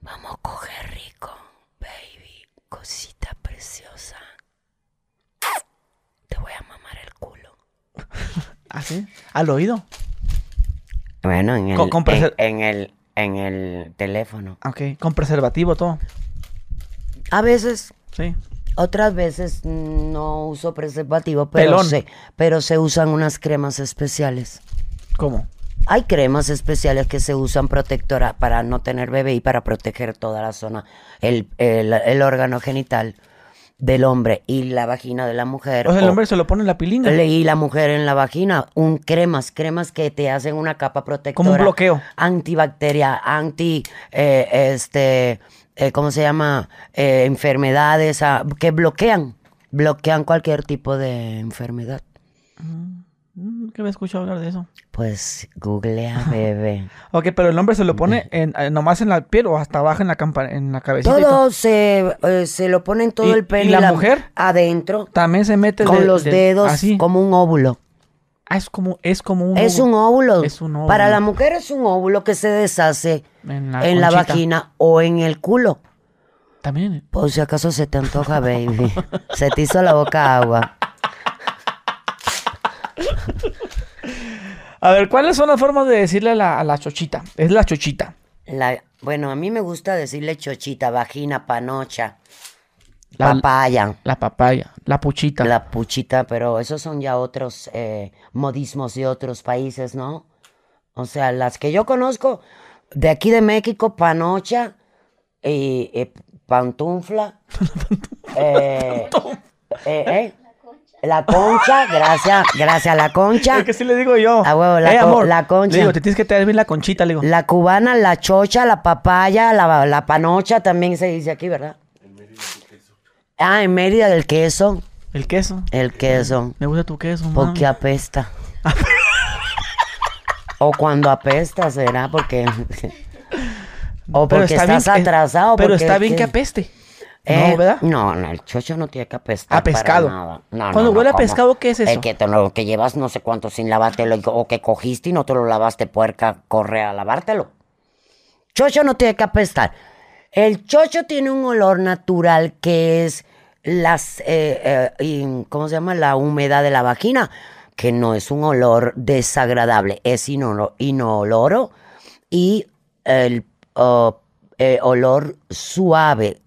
Vamos a coger rico, baby, cosita preciosa. Te voy a mamar el culo. (laughs) ¿Ah, sí? Al oído. Bueno, en el, Con- con en, preser- en el, en el teléfono. Ok. Con preservativo todo. A veces, Sí. Otras veces no uso preservativo, pero Pelón. se, pero se usan unas cremas especiales. ¿Cómo? Hay cremas especiales que se usan protectora para no tener bebé y para proteger toda la zona, el, el- el órgano genital del hombre y la vagina de la mujer. O sea, el o- hombre se lo pone en la pilinga. y la mujer en la vagina, un cremas, cremas que te hacen una capa protectora. Como un bloqueo. Antibacteria, anti, eh, este, eh, ¿cómo se llama? Eh, enfermedades, ah, que bloquean, bloquean cualquier tipo de enfermedad. Mm, ¿Qué me escuchado hablar de eso? Pues googlea, bebé. Ok, pero el hombre se lo pone en, eh, nomás en la piel o hasta abajo en la, campa- en la cabecita. todo. Todo se, eh, se lo ponen todo ¿Y- el pelo y la mujer? adentro También se mete con de- los de- dedos así. como un óvulo. Ah, es como, es como un Es óvulo. un óvulo. Es un óvulo. Para la mujer es un óvulo que se deshace En la en la conchita. vagina o en el culo. También. Por si acaso se te antoja, baby. se te hizo la boca agua. (laughs) A ver, ¿cuáles son las formas de decirle a la, a la chochita? Es la chochita. La, bueno, a mí me gusta decirle chochita, vagina, panocha, La- papaya, La papaya, la puchita. la puchita, pero esos son ya otros eh, modismos de otros países, ¿no? O sea, las que yo conozco de aquí de México, panocha y (laughs) pantufla. eh, eh, La concha, gracias, gracias, la concha. Es que sí le digo yo. A huevo, la co- amor. la concha. Le digo, te tienes que traer bien la conchita, le digo. La cubana, la chocha, la papaya, la, la panocha también se dice aquí, ¿verdad? Ah, en Mérida del queso. El queso. El queso. Me gusta tu queso, Porque apesta. (laughs) o cuando apesta será porque. (laughs) o porque está estás atrasado. Pero porque está es bien que apeste. Eh, no, ¿verdad? No, no, el chocho no tiene que apestar. A pescado. para nada. No, Cuando no, huele a ¿cómo? pescado, ¿qué es eso? El que, te lo, que llevas no sé cuánto sin lavártelo o que cogiste y no te lo lavaste, puerca, corre a lavártelo. Chocho no tiene que apestar. El chocho tiene un olor natural que es las, eh, eh, ¿cómo se llama? La humedad de la vagina, que no es un olor desagradable, es inolo- inoloro y el eh, olor suave,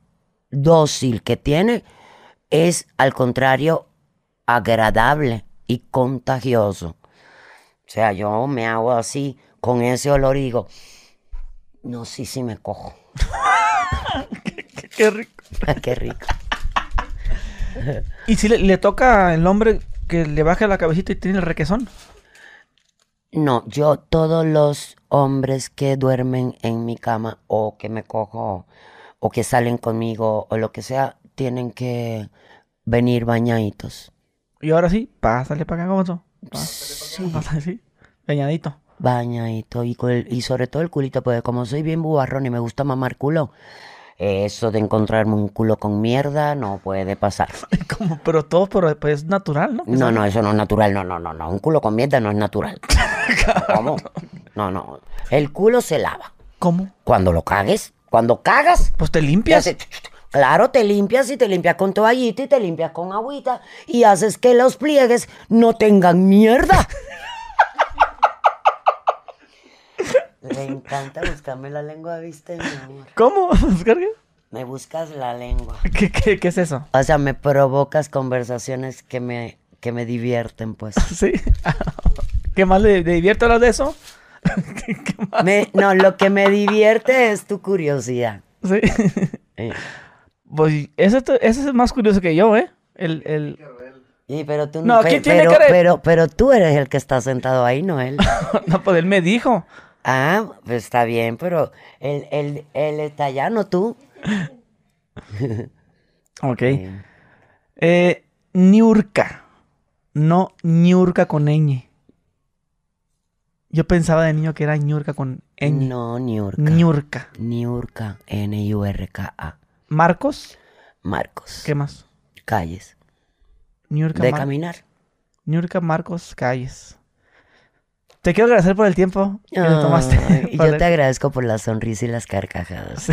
dócil que tiene es al contrario agradable y contagioso. O sea, yo me hago así con ese olor y digo, no, sí, sí me cojo. Qué, (laughs) qué rico. (laughs) Qué rico. (laughs) ¿Y si le, le toca al hombre que le baje la cabecita y tiene el requesón? No, yo todos los hombres que duermen en mi cama o que me cojo o que salen conmigo o lo que sea, tienen que venir bañaditos. Y ahora sí, pásale para acá, Gonzo. Pásale, sí. Peñadito. Bañadito y, el- y sobre todo el culito, porque como soy bien bubarrón y me gusta mamar culo, eso de encontrarme un culo con mierda no puede pasar. (laughs) Como, pero todo pero, pues, es natural, ¿no? No, no, eso no es natural, no, no, no, no. Un culo con mierda no es natural. (laughs) ¿Cómo? No, no. El culo se lava. ¿Cómo? Cuando lo cagues, cuando cagas, Pues te te limpias. hace- Claro, te limpias y te limpias con toallita y te limpias con agüita y haces que los pliegues no tengan mierda. (laughs) Le encanta buscarme la lengua, ¿viste, mi amor? ¿Cómo? (laughs) Me buscas la lengua. ¿Qué, qué, qué es eso? O sea, me provocas conversaciones que me, que me divierten, pues. (laughs) Sí. (laughs) ¿Qué más le, le divierte hablar de eso? ¿Qué, qué más? Me- no, lo que me divierte es tu curiosidad. Sí. Eh, Pues ese, ese es más curioso que yo, ¿eh? El, el... Sí, pero tú No, pe- ¿quién tiene pero, de- pero, pero tú eres el que está sentado ahí, no él. no, pues él me dijo. Ah, pues está bien, pero él, él, él está allá, no tú. Ok. Eh, Niurka. No Niurka con ñ. Yo pensaba de niño que era Niurka con ñ. No, Niurka. Niurka. Niurka, N-I-U-R-K-A. Marcos. Marcos. ¿Qué más? Calles. Niurka, De Mar- caminar. Niurka Marcos Calles. Te quiero agradecer por el tiempo que te tomaste. (laughs) Yo te agradezco por la sonrisa y las carcajadas.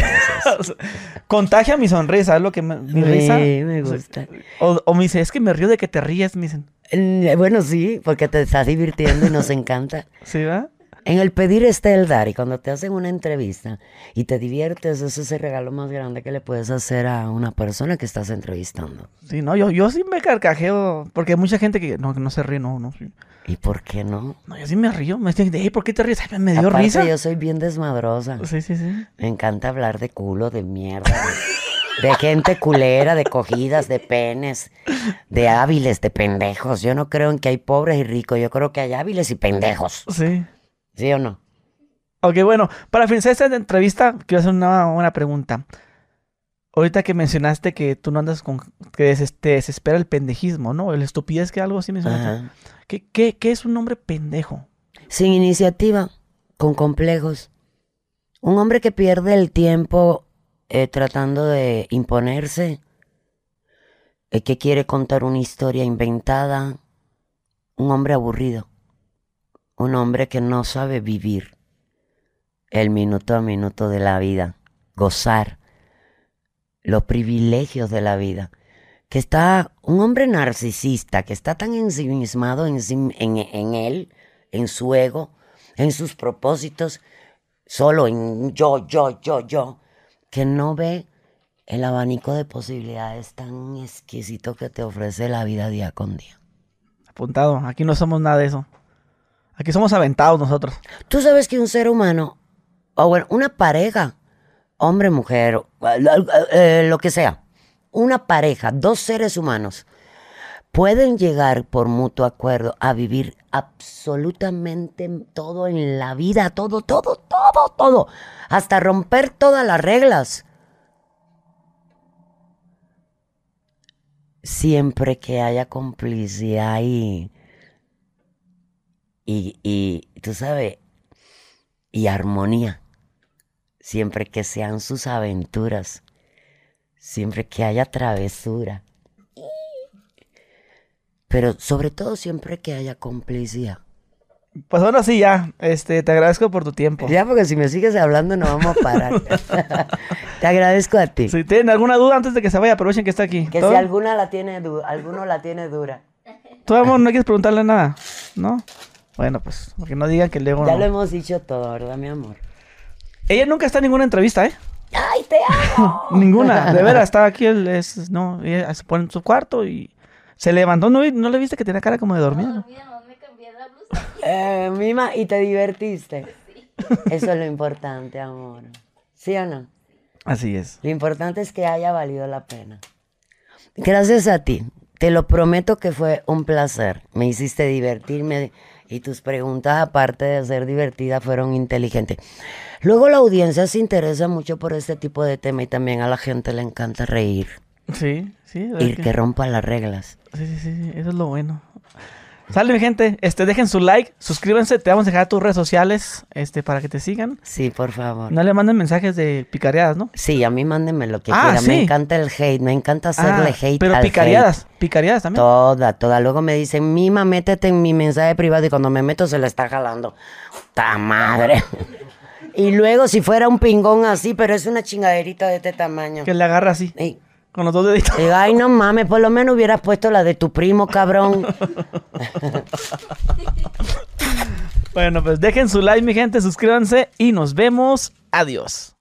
(laughs) Contagia mi sonrisa, es lo que me, mi risa. Sí, me gusta. O, o me dice, es que me río de que te ríes, me dicen. Eh, Bueno, sí, porque te estás divirtiendo y nos encanta. (laughs) ¿Sí, va? En el pedir está el dar y cuando te hacen una entrevista y te diviertes, ese es el regalo más grande que le puedes hacer a una persona que estás entrevistando. Sí, no, yo, yo sí me carcajeo, porque hay mucha gente que no, que no se ríe, no, no. sí. ¿Y por qué no? No, yo sí me río, me dicen, "Ey, ¿por qué te ríes? Ay, me dio Aparte, risa. yo soy bien desmadrosa. Sí, sí, sí. Me encanta hablar de culo, de mierda, de gente culera, de cogidas, de penes, de hábiles, de pendejos. Yo no creo en que hay pobres y ricos, yo creo que hay hábiles y pendejos. Sí. ¿Sí o no? Ok, bueno, para finalizar esta entrevista, quiero hacer una, una pregunta. Ahorita que mencionaste que tú no andas con... que des- te desespera el pendejismo, ¿no? El estupidez que algo así mencionaste. ¿Qué, qué, qué es un hombre pendejo? Sin iniciativa, con complejos. Un hombre que pierde el tiempo eh, tratando de imponerse, eh, que quiere contar una historia inventada, un hombre aburrido, un hombre que no sabe vivir el minuto a minuto de la vida, gozar los privilegios de la vida, que está un hombre narcisista, que está tan ensimismado en, en él, en su ego, en sus propósitos, solo en yo, yo, yo, yo, que no ve el abanico de posibilidades tan exquisito que te ofrece la vida día con día. Apuntado, aquí no somos nada de eso. Aquí somos aventados nosotros. Tú sabes que un ser humano, o bueno, una pareja, hombre, mujer, eh, lo que sea, una pareja, dos seres humanos, pueden llegar por mutuo acuerdo a vivir absolutamente todo en la vida, todo, todo, todo, todo, hasta romper todas las reglas. Siempre que haya complicidad y, y, y tú sabes, y armonía. Siempre que sean sus aventuras. Siempre que haya travesura. Pero sobre todo siempre que haya complicidad. Pues ahora sí ya, este, te agradezco por tu tiempo. Ya, porque si me sigues hablando no vamos a parar. (laughs) Te agradezco a ti. Si tienen alguna duda antes de que se vaya, aprovechen que está aquí. Que ¿Todo? si alguna la tiene alguno la tiene dura. ¿Tú, amor, no quieres preguntarle nada? ¿No? Bueno, pues, porque no digan que luego Ya no. lo hemos dicho todo, ¿verdad, mi amor? Ella nunca está en ninguna entrevista, ¿eh? ¡Ay, te amo! (laughs) Ninguna, de veras, está aquí, el, es, no, ella se pone en su cuarto y se levantó, ¿no, no le viste que tenía cara como de dormida? ¿no? No me cambié la blusa. (laughs) Eh, Mima, ¿y te divertiste? Eso es lo importante, amor. ¿Sí o no? Así es. Lo importante es que haya valido la pena. Gracias a ti. Te lo prometo que fue un placer. Me hiciste divertirme y tus preguntas, aparte de ser divertidas, fueron inteligentes. Luego la audiencia se interesa mucho por este tipo de tema y también a la gente le encanta reír Sí, sí. y verdad que rompa las reglas. Sí, sí, sí, eso es lo bueno. Sale, mi gente, este, dejen su like, suscríbanse, te vamos a dejar tus redes sociales, este, para que te sigan. Sí, por favor. No le manden mensajes de picareadas, ¿no? Sí, a mí mándenme lo que Ah, quieran. Me sí. encanta el hate, me encanta hacerle Ah, hate pero al picareadas, hate. picareadas también. Toda, toda. Luego me dicen, Mima, métete en mi mensaje privado y cuando me meto se la está jalando. ¡Ta madre! (laughs) y luego si fuera un pingón así, pero es una chingaderita de este tamaño. Que le agarra así, Y, con los dos deditos. digo, ay, no mames, por lo menos hubieras puesto la de tu primo, cabrón. (laughs) Bueno, pues dejen su like, mi gente, suscríbanse y nos vemos. Adiós.